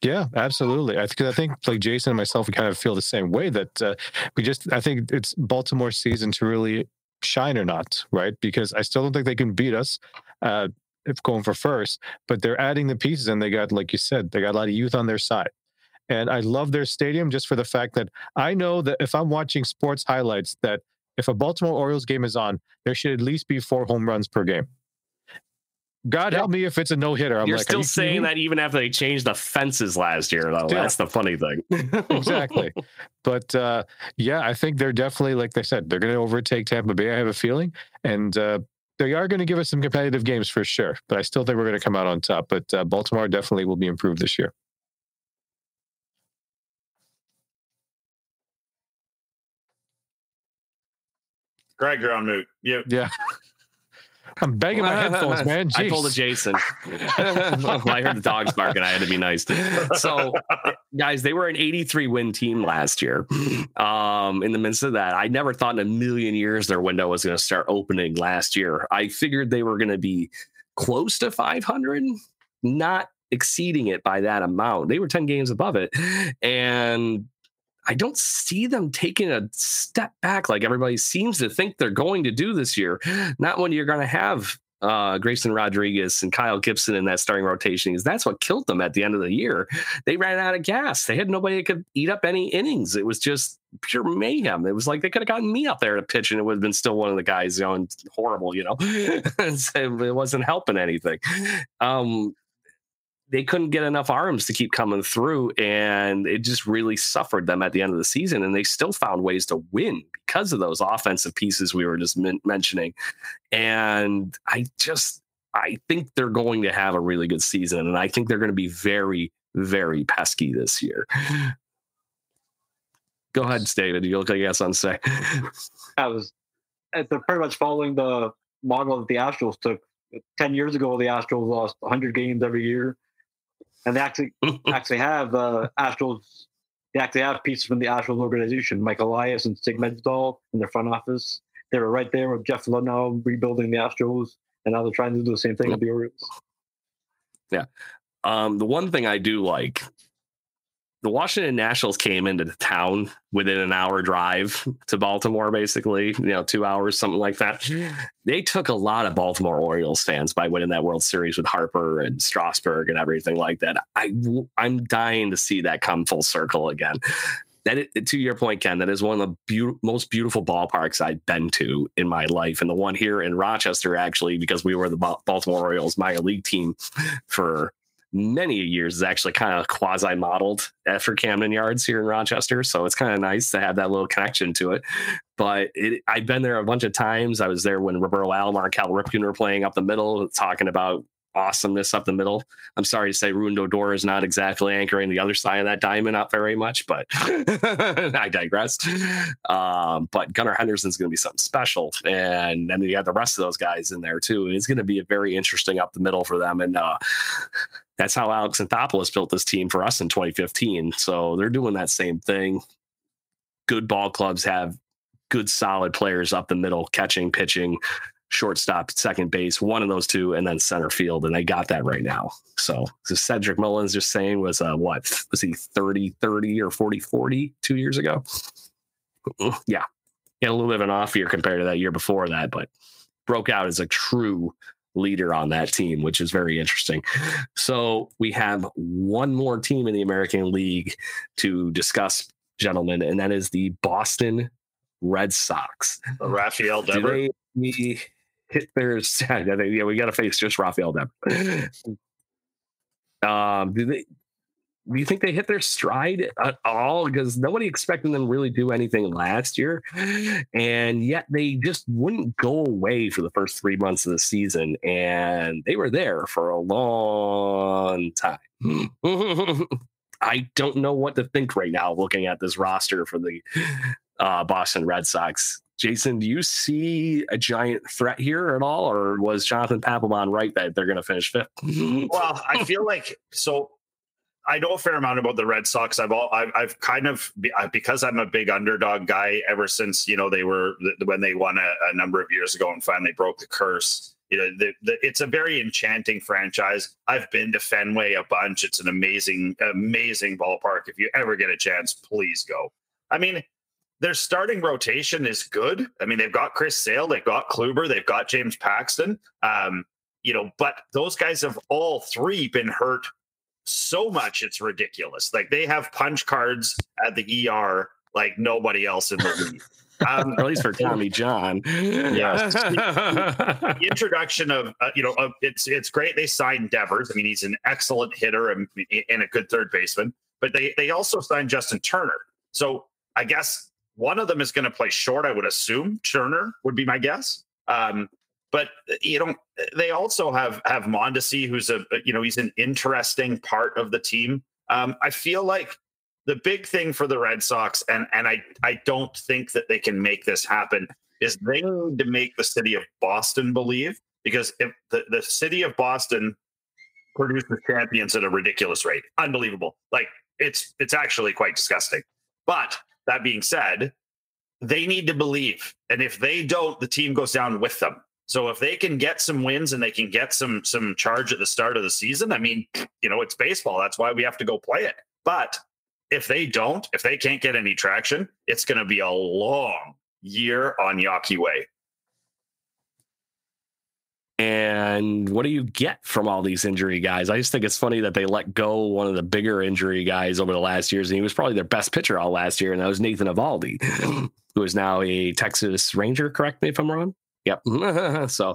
Yeah, absolutely. I think I think like Jason and myself, we kind of feel the same way that uh, we just I think it's Baltimore season to really shine or not, right? Because I still don't think they can beat us uh, if going for first, but they're adding the pieces and they got, like you said, they got a lot of youth on their side. And I love their stadium just for the fact that I know that if I'm watching sports highlights, that if a Baltimore Orioles game is on, there should at least be four home runs per game. God help me if it's a no hitter. You're like, still you saying that even after they changed the fences last year, though. Still. That's the funny thing. [laughs] [laughs] exactly. But uh, yeah, I think they're definitely, like they said, they're going to overtake Tampa Bay. I have a feeling, and uh, they are going to give us some competitive games for sure. But I still think we're going to come out on top. But uh, Baltimore definitely will be improved this year. Greg, you're on mute. Yeah. Yeah. I'm begging my headphones, man. Jeez. I pulled a Jason. [laughs] I heard the dogs barking. I had to be nice. So, guys, they were an 83 win team last year. Um, in the midst of that, I never thought in a million years their window was going to start opening last year. I figured they were going to be close to 500, not exceeding it by that amount. They were 10 games above it. And I don't see them taking a step back like everybody seems to think they're going to do this year. Not when you're going to have uh, Grayson Rodriguez and Kyle Gibson in that starting rotation because that's what killed them at the end of the year. They ran out of gas. They had nobody that could eat up any innings. It was just pure mayhem. It was like they could have gotten me out there to pitch and it would have been still one of the guys going horrible, you know. [laughs] it wasn't helping anything. Um, they couldn't get enough arms to keep coming through and it just really suffered them at the end of the season and they still found ways to win because of those offensive pieces we were just men- mentioning. And i just i think they're going to have a really good season and i think they're going to be very very pesky this year. [sighs] Go ahead david. You look like you got something to say. [laughs] I was eh, they're pretty much following the model that the astros took. 10 years ago the astros lost 100 games every year and they actually [laughs] actually have uh, Astros. They actually have pieces from the Astros organization, Mike Elias and Sig Mejdal in their front office. They were right there with Jeff Luhnow rebuilding the Astros, and now they're trying to do the same thing with the Orioles. Yeah. Um, the one thing I do like, the Washington Nationals came into the town within an hour drive to Baltimore, basically, you know, two hours, something like that. They took a lot of Baltimore Orioles fans by winning that World Series with Harper and Strasburg and everything like that. I I'm dying to see that come full circle again. That it, to your point, Ken, that is one of the beau- most beautiful ballparks I've been to in my life, and the one here in Rochester, actually, because we were the Ba- Baltimore Orioles minor league team for many years is actually kind of quasi modeled after uh, Camden Yards here in Rochester. So it's kind of nice to have that little connection to it. But it, I've been there a bunch of times. I was there when Roberto Alomar, and Cal Ripken were playing up the middle, talking about awesomeness up the middle. I'm sorry to say Rougned Odor is not exactly anchoring the other side of that diamond up very much, but [laughs] I digress. Um, but Gunnar Henderson's going to be something special. And then you have the rest of those guys in there too. And It's going to be a very interesting up the middle for them. And uh, that's how Alex Anthopoulos built this team for us in 2015. So they're doing that same thing. Good ball clubs have good, solid players up the middle, catching, pitching, shortstop, second base, one of those two, and then center field. And they got that right now. So, so Cedric Mullins just saying was uh, what was he 30 30 or 40 40 two years ago? Yeah. He had a little bit of an off year compared to that year before that, but broke out as a true leader on that team, which is very interesting. So we have one more team in the American League to discuss, gentlemen, and that is the Boston Red Sox. Devers. they [laughs] hit their [laughs] yeah, we got to face just Rafael Devers. [laughs] Um, do they? Do you think they hit their stride at all? Because nobody expected them really do anything last year, and yet they just wouldn't go away for the first three months of the season, and they were there for a long time. I don't know what to think right now, looking at this roster for the uh, Boston Red Sox. Jason, do you see a giant threat here at all, or was Jonathan Papelbon right that they're going to finish fifth? [laughs] Well, I feel like so. I know a fair amount about the Red Sox. I've all I've, I've kind of because I'm a big underdog guy ever since you know they were when they won a, a number of years ago and finally broke the curse. You know, the, the, it's a very enchanting franchise. I've been to Fenway a bunch. It's an amazing, amazing ballpark. If you ever get a chance, please go. I mean, their starting rotation is good. I mean, they've got Chris Sale, they've got Kluber, they've got James Paxton. Um, you know, but those guys have all three been hurt so much it's ridiculous. Like they have punch cards at the ER like nobody else in the league. [laughs] Um, or at least for Tommy John. Yes. [laughs] the introduction of uh, you know of, it's it's great they signed Devers. I mean he's an excellent hitter and, and a good third baseman. But they they also signed Justin Turner. So I guess one of them is going to play short. I would assume Turner would be my guess. Um, but you know they also have have Mondesi, who's a you know he's an interesting part of the team. Um, I feel like the big thing for the Red Sox, and and I I don't think that they can make this happen, is they need to make the city of Boston believe because if the, the city of Boston produces champions at a ridiculous rate, unbelievable. Like it's it's actually quite disgusting. But that being said, they need to believe, and if they don't, the team goes down with them. So if they can get some wins and they can get some some charge at the start of the season, I mean, you know, it's baseball. That's why we have to go play it. But if they don't, if they can't get any traction, it's going to be a long year on Yawkey Way. And what do you get from all these injury guys? I just think it's funny that they let go one of the bigger injury guys over the last years, and he was probably their best pitcher all last year, and that was Nathan Eovaldi, [clears throat] who is now a Texas Ranger. Correct me if I'm wrong. Yep. [laughs] so,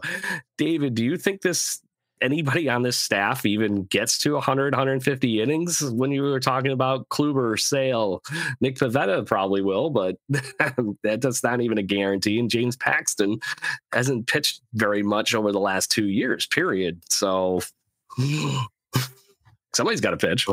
David, do you think this anybody on this staff even gets to 100, 150 innings when you were talking about Kluber, Sale, Nick Pivetta probably will, but [laughs] that's not even a guarantee. And James Paxton hasn't pitched very much over the last two years, period. So [gasps] somebody's got to pitch.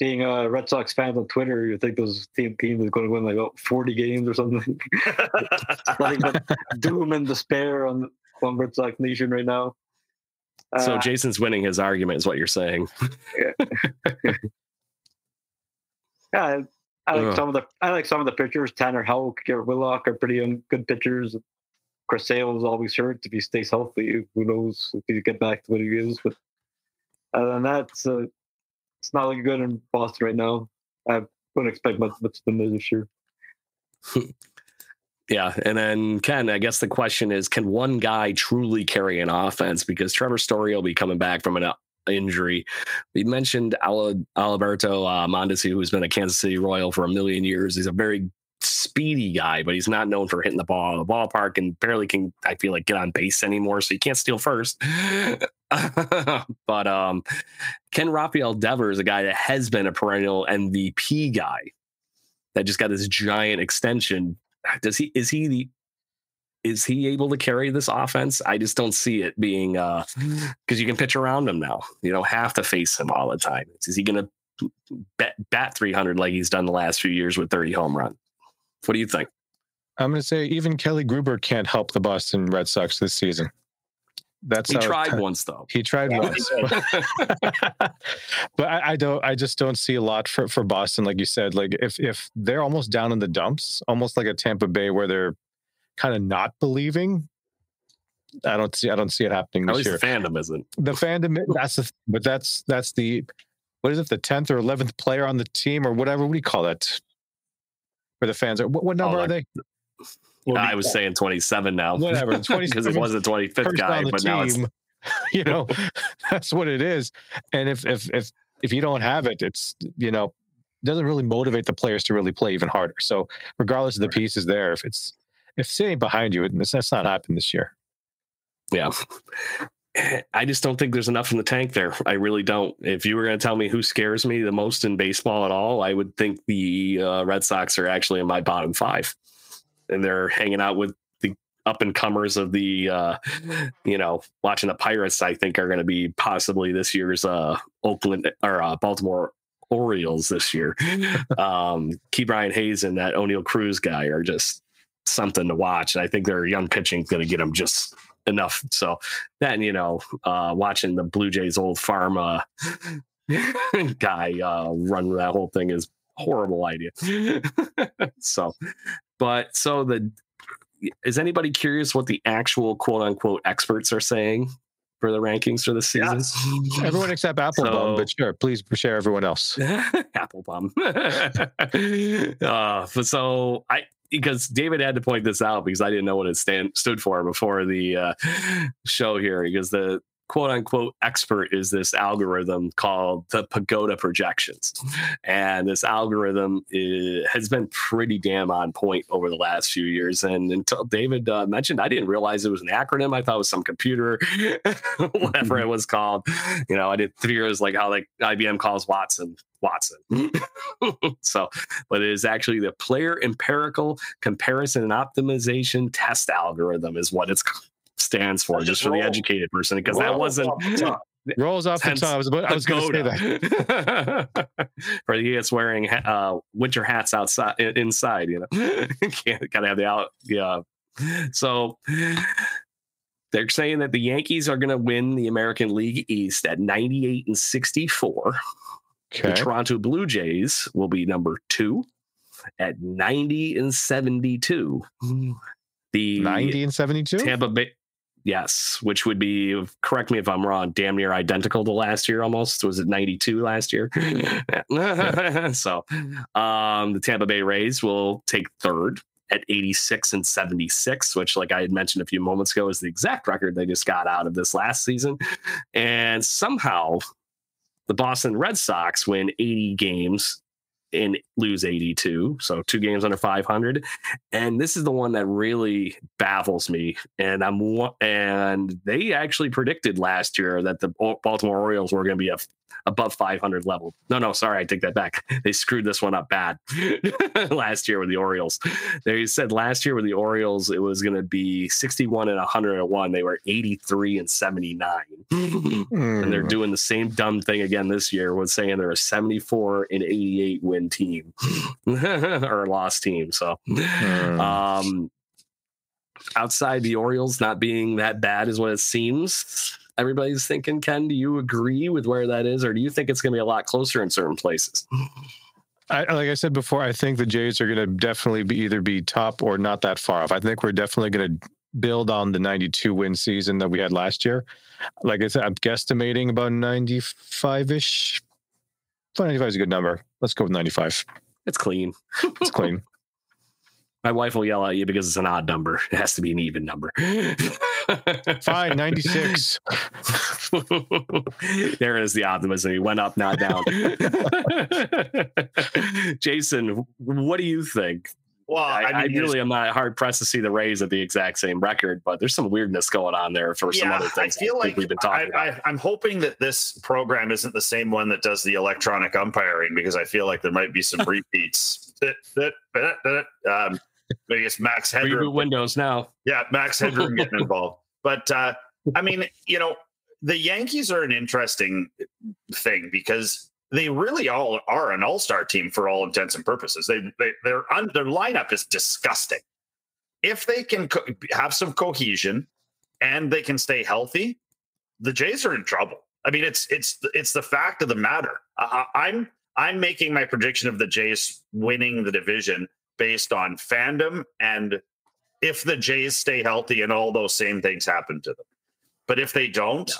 Seeing uh, Red Sox fans on Twitter, you think those team team is going to win like about 40 games or something. [laughs] Nothing but doom and despair on on Red Sox Nation right now. So Uh, Jason's winning his argument, is what you're saying. Yeah, [laughs] I, I like Ugh. some of the I like some of the pitchers. Tanner Houck, Garrett Whitlock are pretty good pitchers. Chris Sale is always hurt. If he stays healthy, who knows if he get back to what he is. But other than that, uh, it's not looking good in Boston right now. I wouldn't expect much much from them this year. [laughs] Yeah, and then Ken, I guess the question is, can one guy truly carry an offense? Because Trevor Story will be coming back from an uh, injury. We mentioned Al- Alberto uh, Mondesi, who's been a Kansas City Royal for a million years. He's a very speedy guy, but he's not known for hitting the ball in the ballpark and barely can, I feel like, get on base anymore. So you can't steal first. [laughs] but um, Ken Rafael Devers, is a guy that has been a perennial MVP guy that just got this giant extension. Does he, is he the, is he able to carry this offense? I just don't see it being uh because you can pitch around him now. You don't have to face him all the time. Is he going to bat, bat 300 like he's done the last few years with 30 home run? What do you think? I'm going to say even Kelly Gruber can't help the Boston Red Sox this season. That's He how- tried once though. He tried Yeah, once, [laughs] but I, I don't. I just don't see a lot for for Boston. Like you said, like if if they're almost down in the dumps, almost like a Tampa Bay where they're kind of not believing. I don't see. I don't see it happening At this least year. the fandom isn't. The fandom. That's the. But that's that's the. What is it? The tenth or eleventh player on the team or whatever. What do you call that? Where the fans are. What, what number Oh, are like- they? I was saying 27 now. Whatever. [laughs] Because it was the 25th person guy, the but now it's [laughs] you know, [laughs] that's what it is. And if if if if you don't have it, it's you know, doesn't really motivate the players to really play even harder. So regardless of the pieces there, if it's if sitting behind you, it's that's not happened this year. yeah. [clears throat] I just don't think there's enough in the tank there. I really don't. If you were going to tell me who scares me the most in baseball at all, I would think the uh, Red Sox are actually in my bottom five, and they're hanging out with the up and comers of the, uh, you know, watching the Pirates. I think are going to be possibly this year's uh, Oakland or uh, Baltimore Orioles this year. [laughs] um, Ke'Bryan Hayes and that Oneil Cruz guy are just something to watch, and I think their young pitching is going to get them just enough. So then you know, uh, watching the Blue Jays old farm uh, [laughs] guy uh, run that whole thing is horrible idea. [laughs] so, but so the is anybody curious what the actual quote unquote experts are saying for the rankings for the season? [laughs] Everyone except Applebaum, So- but sure, please share everyone else. apple bomb. uh, so I because David had to point this out because I didn't know what it stand stood for before the uh, show here. Because the quote unquote expert is this algorithm called the PECOTA projections, and this algorithm is, has been pretty damn on point over the last few years. And until David uh, mentioned, I didn't realize it was an acronym. I thought it was some computer, [laughs] whatever it was called. You know, I did three years like how like IBM calls Watson Watson. [laughs] so, but it is actually the player empirical comparison and optimization test algorithm is what it stands for, just just for the educated person, because that wasn't off the tongue. [laughs] Rolls off the tongue. I was, about, I was going to say that. that. [laughs] For the idiots wearing uh, winter hats outside, inside, you know, Can't, gotta have the out. Yeah. So they're saying that the Yankees are going to win the American League East at 98 and 64. The Toronto Blue Jays will be number two at 90 and 72. The 90 and 72? Tampa Bay, yes, which would be, correct me if I'm wrong, damn near identical to last year almost. Was it 92 last year? [laughs] so um, the Tampa Bay Rays will take third at 86 and 76, which, like I had mentioned a few moments ago, is the exact record they just got out of this last season. And somehow the Boston Red Sox win 80 games and lose 82. So two games under 500 and this is the one that really baffles me and i'm and they actually predicted last year that the baltimore orioles were going to be a, above 500 level. No no sorry i take that back. [laughs] They screwed this one up bad [laughs] last year with the orioles. They said last year with the orioles it was going to be 61 and 101 they were 83 and 79 [laughs] and they're Hmm. doing the same dumb thing again this year with saying they're a 74 and 88 win team [laughs] or lost team so Hmm. um outside the orioles not being that bad is what it seems everybody's thinking ken do you agree with where that is or do you think it's going to be a lot closer in certain places I, like I said before, I think the Jays are going to definitely be either be top or not that far off. I think we're definitely going to build on the 92 win season that we had last year. Like I said, I'm guesstimating about 95 ish. 95 is a good number. Let's go with 95. It's clean. It's clean. [laughs] My wife will yell at you because it's an odd number. It has to be an even number. [laughs] Fine, 96. there is the optimism. He went up, not down. [laughs] Jason, what do you think? Well, I, I, I, really am not hard pressed to see the Rays at the exact same record, but there's some weirdness going on there for some other things. I feel like we've been talking I, I'm hoping that this program isn't the same one that does the electronic umpiring because I feel like there might be some repeats. um, maybe it's Max Reboot Headroom. Windows now. Yeah, Max Headroom getting [laughs] involved. But uh, I mean, you know, the Yankees are an interesting thing because they really all are an all-star team for all intents and purposes. They, they their their lineup is disgusting. If they can co- have some cohesion and they can stay healthy, the Jays are in trouble. I mean, it's it's it's the fact of the matter. I, I'm I'm making my prediction of the Jays winning the division based on fandom and if the Jays stay healthy and all those same things happen to them. But if they don't,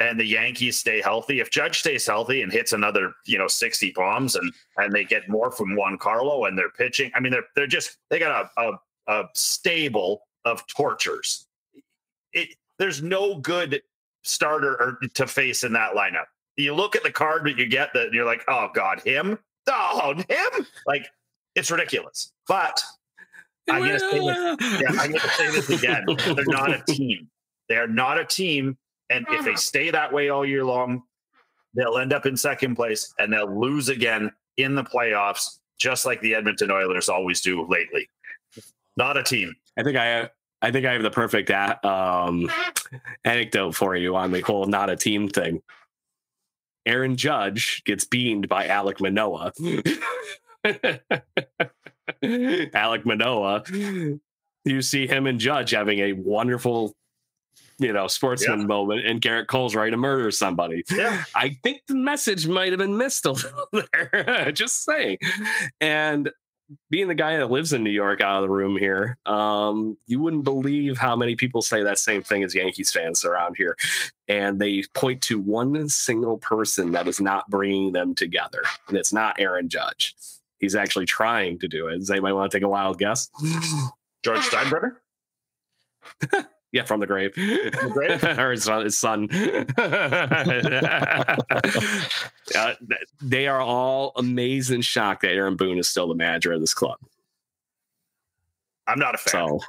and the Yankees stay healthy, if Judge stays healthy and hits another, you know, 60 bombs and and they get more from Giancarlo and they're pitching, I mean, they're they're just they got a a, a stable of tortures. It there's no good starter or to face in that lineup. You look at the card that you get that you're like, oh God, him? Oh, him? Like it's ridiculous. But I'm gonna say this, yeah, I'm gonna say this again. They're not a [laughs] team. They are not a team. And if they stay that way all year long, they'll end up in second place and they'll lose again in the playoffs, just like the Edmonton Oilers always do lately. Not a team. I think I have, I think I have the perfect a- um, anecdote for you on the whole not a team thing. Aaron Judge gets beamed by Alek Manoah. [laughs] Alek Manoah, you see him and Judge having a wonderful, you know, sportsman Yeah. moment, and Gerrit Cole's ready to murder somebody. Yeah. I think the message might have been missed a [laughs] little there. [laughs] Just saying. And being the guy that lives in New York out of the room here, um, you wouldn't believe how many people say that same thing as Yankees fans around here. And they point to one single person that is not bringing them together. And it's not Aaron Judge. He's actually trying to do it. Does anybody want to take a wild guess? George Steinbrenner? [laughs] Yeah, from the grave. grave? [laughs] or his son. His son. [laughs] Uh, they are all amazed and shocked that Aaron Boone is still the manager of this club. I'm not a fan. So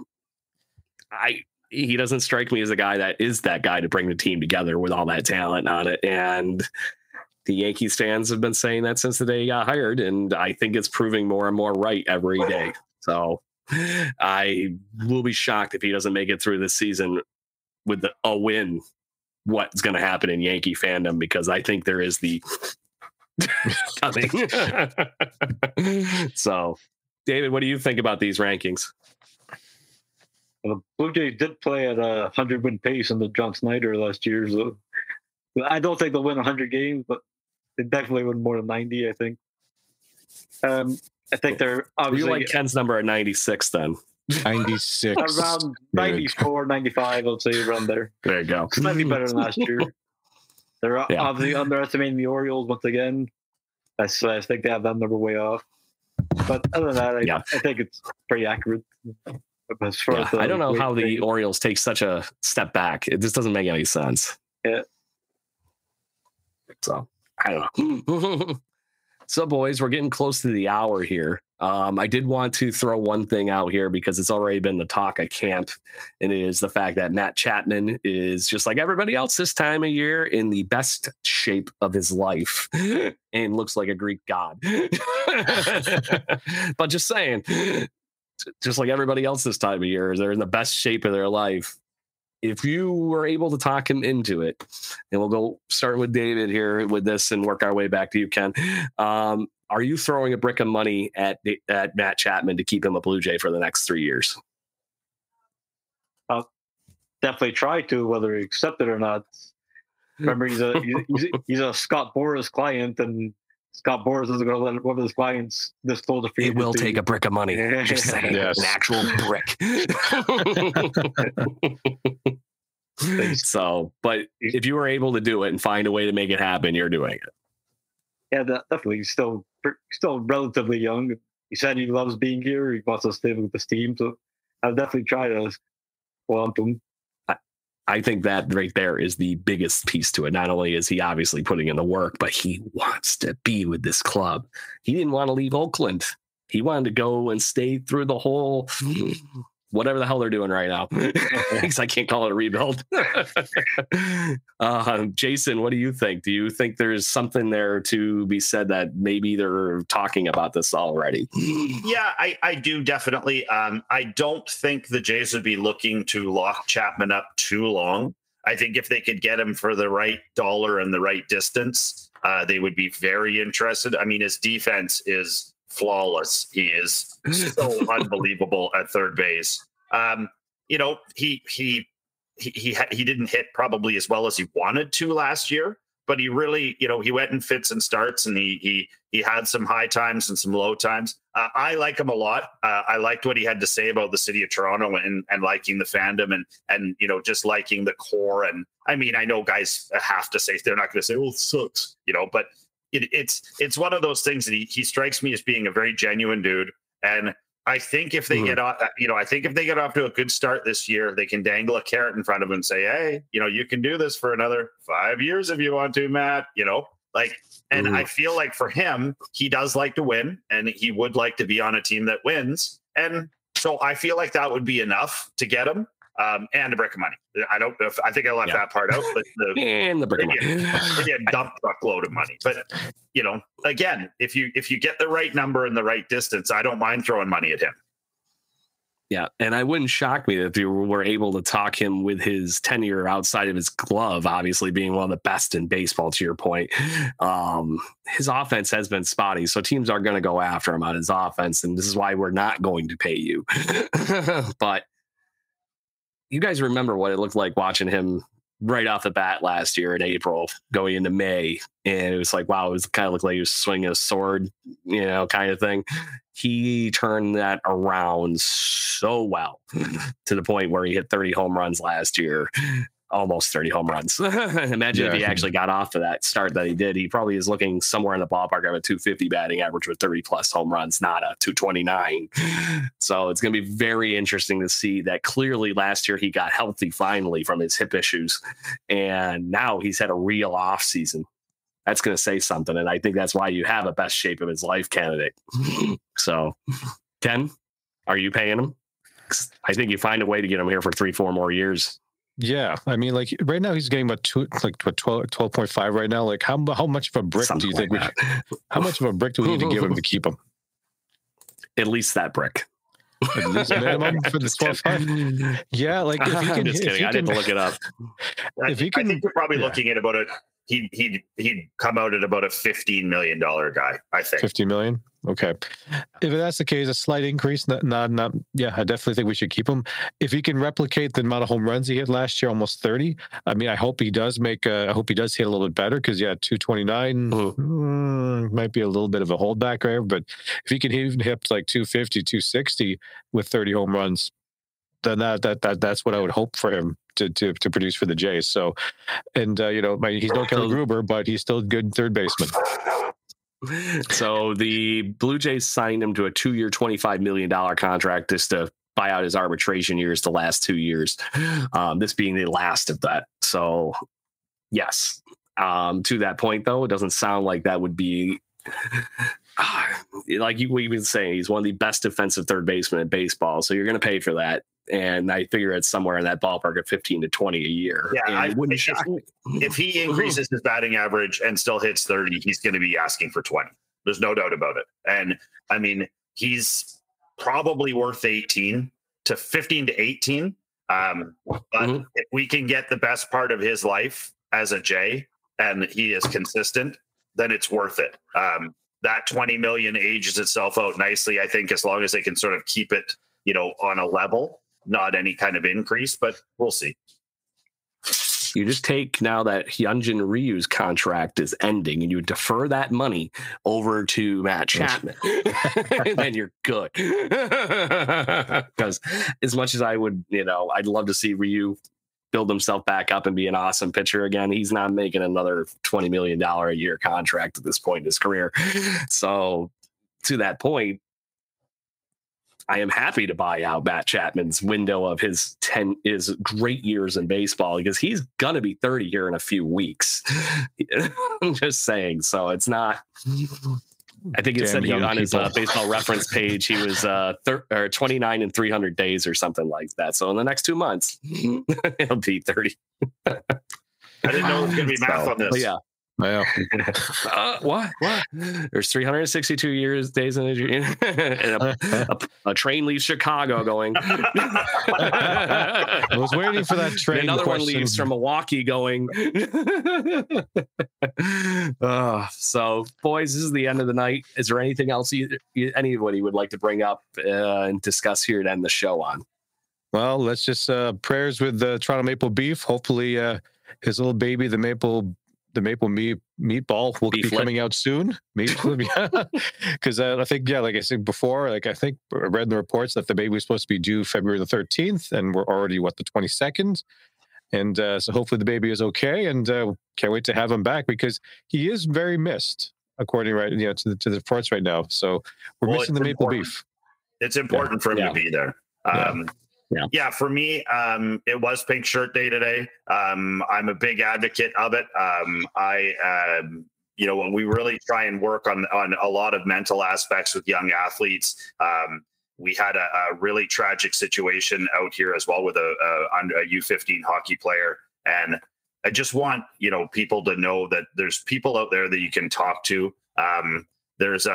I he doesn't strike me as a guy that is that guy to bring the team together with all that talent on it. And the Yankees fans have been saying that since the day he got hired, and I think it's proving more and more right every day. So I will be shocked if he doesn't make it through this season with the, a win. What's going to happen in Yankee fandom? Because I think there is the [laughs] coming. [laughs] so, David, what do you think about these rankings? The Blue Jays did play at a hundred win pace in the John Schneider last year, so I don't think they'll win hundred games, but they definitely win more than ninety. I think. Um, I think they're You like Ken's number at 96 then. 96. [laughs] around 94, 95, I'd say around there. There you go. Slightly better than last year. [laughs] They're Yeah. obviously underestimating the Orioles once again. I, I think they have that number way off. But other than that, I, Yeah. I think it's pretty accurate. As far Yeah, as the I don't know how the thing. Orioles take such a step back. It just doesn't make any sense. Yeah. So I don't know. [laughs] so, boys, we're getting close to the hour here. Um, I did want to throw one thing out here because it's already been the talk at camp, and it is the fact that Matt Chapman is just like everybody else this time of year in the best shape of his life [laughs] and looks like a Greek god. [laughs] but just saying, just like everybody else this time of year, they're in the best shape of their life. If you were able to talk him into it, and we'll go start with David here with this and work our way back to you, Ken. Um, are you throwing a brick of money at at Matt Chapman to keep him a Blue Jay for the next three years? I'll definitely try to, whether he accept it or not. Remember, he's a he's, he's, a Scott Boras client, and Scott Boras isn't going to let one of his clients disclose the free It will take a brick of money. [laughs] Just saying, Yes. an actual brick. [laughs] so, but if you were able to do it and find a way to make it happen, you're doing it. Yeah, definitely. He's still still relatively young. He said he loves being here. He wants to stay with this team. So I'll definitely try to want him. I think that right there is the biggest piece to it. Not only is he obviously putting in the work, but he wants to be with this club. He didn't want to leave Oakland. He wanted to go and stay through the whole [laughs] whatever the hell they're doing right now. Because [laughs] I can't call it a rebuild. uh, [laughs] Jason, what do you think? Do you think there's something there to be said that maybe they're talking about this already? Yeah, I, I do definitely. Um, I don't think the Jays would be looking to lock Chapman up too long. I think if they could get him for the right dollar and the right distance, uh, they would be very interested. I mean, his defense is flawless. He is so [laughs] unbelievable at third base. Um, you know, he he he he, ha- he didn't hit probably as well as he wanted to last year, but he really, you know, he went in fits and starts, and he he he had some high times and some low times. Uh, I like him a lot. Uh, I liked what he had to say about the city of Toronto and and liking the fandom and and you know just liking the core. And I mean, I know guys have to say they're not going to say, "Oh, it sucks," you know, but it, it's it's one of those things that he he strikes me as being a very genuine dude. And I think if they Mhm. get off, you know, I think if they get off to a good start this year, they can dangle a carrot in front of him and say, "Hey, you know, you can do this for another five years if you want to, Matt." You know, like, and Mhm. I feel like for him, he does like to win, and he would like to be on a team that wins, and so I feel like that would be enough to get him, um, and a brick of money. I don't, know if, I think I left Yeah. that part out, but the [laughs] And the brick of money. [laughs] maybe a dump truckload of money. But you know, again, if you if you get the right number and the right distance, I don't mind throwing money at him. Yeah, and I wouldn't shock me if you were able to talk him with his tenure outside of his glove, obviously being one of the best in baseball. To your point, um, his offense has been spotty, so teams are going to go after him on his offense, and this is why we're not going to pay you. [laughs] but you guys remember what it looked like watching him right off the bat last year in April, going into May, and it was like, wow, it was kind of looked like he was swinging a sword, you know, kind of thing. He turned that around so well [laughs] to the point where he hit 30 home runs last year almost 30 home runs [laughs] imagine if he actually got off to that start that he did he probably is looking somewhere in the ballpark of a 250 batting average with 30 plus home runs not a 229 [laughs] so it's going to be very interesting to see that clearly last year he got healthy finally from his hip issues and now he's had a real off season that's going to say something. And I think that's why you have a best shape of his life candidate. [laughs] so, Ken, are you paying him? I think you find a way to get him here for three, four more years. Yeah, I mean, like right now he's getting about two, like what 12, 12.5 right now. Like how how much of a brick Something do you think like we? that. [laughs] How much of a brick do we need to give him to keep him? [laughs] At least that brick. At least minimum for the [laughs] twelve five. Yeah, like if he I'm can, just if kidding. he I didn't look it up. If he think, I can- think you're probably yeah. looking at about a he he'd he'd come out at about a fifteen million dollar guy. I think. 50 million. Okay. If that's the case, a slight increase, not, not, not, yeah, I definitely think we should keep him. If he can replicate the amount of home runs he hit last year, almost 30, I mean, I hope he does make, uh, I hope he does hit a little bit better because, yeah, 229 Mhm. mm, might be a little bit of a holdback there. But if he can even hit like 250, 260 with 30 home runs, then that, that, that, that's what I would hope for him to, to, to produce for the Jays. So, and, uh, you know, my, he's no Kelly Gruber, but he's still a good third baseman. [laughs] So the Blue Jays signed him to a two-year, twenty-five million dollar contract just to buy out his arbitration years the last two years. Um, this being the last of that. So, yes. Um, to that point, though, it doesn't sound like that would be. [sighs] like you, we've been saying, he's one of the best defensive third basemen in baseball. So you're going to pay for that, and I figure it's somewhere in that ballpark of fifteen to twenty a year. Yeah, and I- wouldn't if- shock me. If he [laughs] increases his batting average and still hits thirty, he's going to be asking for twenty. There's no doubt about it. And I mean, he's probably worth eighteen to fifteen to eighteen. Um, but Mhm. if we can get the best part of his life as a J, and he is consistent, then it's worth it. Um, that 20 million ages itself out nicely, I think, as long as they can sort of keep it, you know, on a level, not any kind of increase, but we'll see. you just take now that Hyunjin Ryu's contract is ending and you defer that money over to Matt Chapman, and [laughs] then you're good. [laughs] Because as much as I would, you know, I'd love to see Ryu build himself back up and be an awesome pitcher again. He's not making another $20 million a year contract at this point in his career. [laughs] So to that point, I am happy to buy out Matt Chapman's window of his 10 is great years in baseball because he's gonna be 30 here in a few weeks. [laughs] I'm just saying. So it's not I think it Damn said he, young on his uh, baseball reference page he was uh thir- or 29 and 300 days or something like that. So in the next two months [laughs] he'll be 30. I didn't know it was going to be [laughs] math So, on this. yeah. Yeah. [laughs] Uh, what? What? There's 362 years days in a [laughs] year, and a, a, a train leaves Chicago going. [laughs] I was waiting for that train. Another one question. leaves from Milwaukee going. uh, so, boys, this is the end of the night. Is there anything else you, you, anybody would like to bring up uh, and discuss here to end the show on? Well, let's just uh prayers with the Toronto Maple Beef. Hopefully, uh his little baby, the maple, the maple meat meatball, will be Beeflet. coming out soon. [laughs] Meat, because [laughs] uh, I think, yeah, like I said before, like I think I read in the reports that the baby was supposed to be due February the thirteenth, and we're already what the twenty second. And uh, so hopefully the baby is okay, and uh, can't wait to have him back because he is very missed, according right, you know, to the to the reports right now. So we're Well, missing the maple important. beef. it's important for him Yeah. to be there. Yeah. Um, Yeah. yeah. for me, um, it was Pink Shirt Day today. Um, I'm a big advocate of it. Um, I, um, you know, when we really try and work on on a lot of mental aspects with young athletes. Um, we had a, a really tragic situation out here as well with a, a, a U15 hockey player, and I just want you know people to know that there's people out there that you can talk to. Um, there's a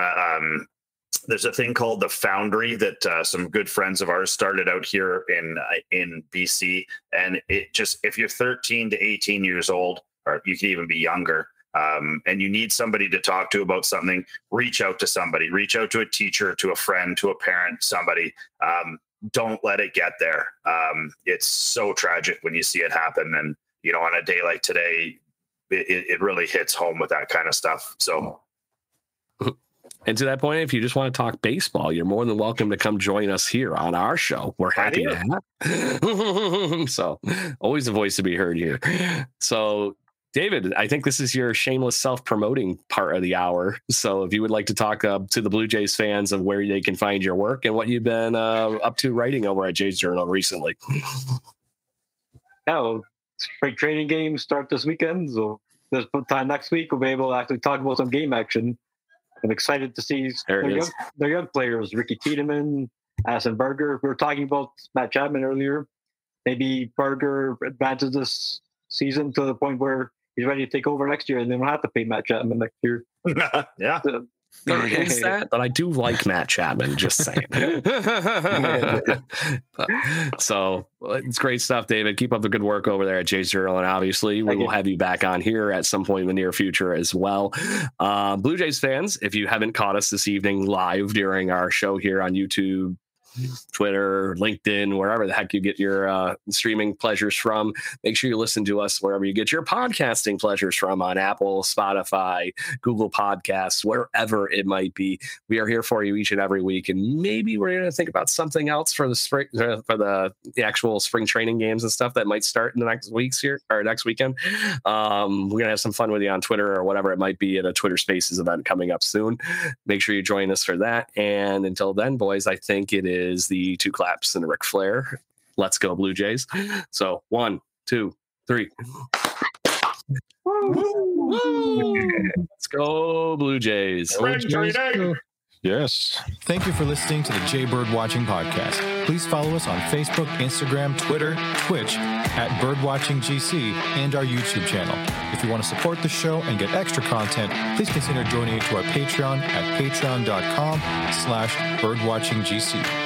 there's a thing called the Foundry that uh, some good friends of ours started out here in uh, in BC, and it just if you're 13 to 18 years old, or you can even be younger, um, and you need somebody to talk to about something, reach out to somebody, reach out to a teacher, to a friend, to a parent, somebody. Um, don't let it get there. Um, it's so tragic when you see it happen, and you know on a day like today, it, it it really hits home with that kind of stuff. So. And to that point, if you just want to talk baseball, you're more than welcome to come join us here on our show. We're happy to have. [laughs] so, always a voice to be heard here. So, David, I think this is your shameless self-promoting part of the hour. So, if you would like to talk uh, to the Blue Jays fans of where they can find your work and what you've been uh, up to writing over at Jays Journal recently. Yeah, well, spring training games start this weekend, so this time next week we'll be able to actually talk about some game action. I'm excited to see their young, their young players, Ricky Tiedemann, Addison Barger. We were talking about Matt Chapman earlier. Maybe Barger advances this season to the point where he's ready to take over next year, and then we'll have to pay Matt Chapman next year. [laughs] yeah. So, There is that, but I do like Matt Chapman. Just saying. [laughs] [laughs] so well, it's great stuff, David. Keep up the good work over there at Jays Journal, and obviously we Thank will you. have you back on here at some point in the near future as well. Uh, Blue Jays fans, if you haven't caught us this evening live during our show here on YouTube. Twitter, LinkedIn, wherever the heck you get your uh, streaming pleasures from. Make sure you listen to us wherever you get your podcasting pleasures from on Apple, Spotify, Google Podcasts, wherever it might be. We are here for you each and every week, and maybe we're going to think about something else for the spring uh, for the, the actual spring training games and stuff that might start in the next weeks here or next weekend. Um, we're going to have some fun with you on Twitter or whatever it might be at a Twitter Spaces event coming up soon. Make sure you join us for that. And until then, boys, I think it is the two claps and a Ric Flair. Let's go, Blue Jays. So one, two, three. Let's go, Blue Jays. Spring training. Yes. Thank you for listening to the Jay Bird Watching Podcast. Please follow us on Facebook, Instagram, Twitter, Twitch at BirdwatchingGC and our YouTube channel. If you want to support the show and get extra content, please consider joining to our Patreon at patreon.com slash birdwatchinggc.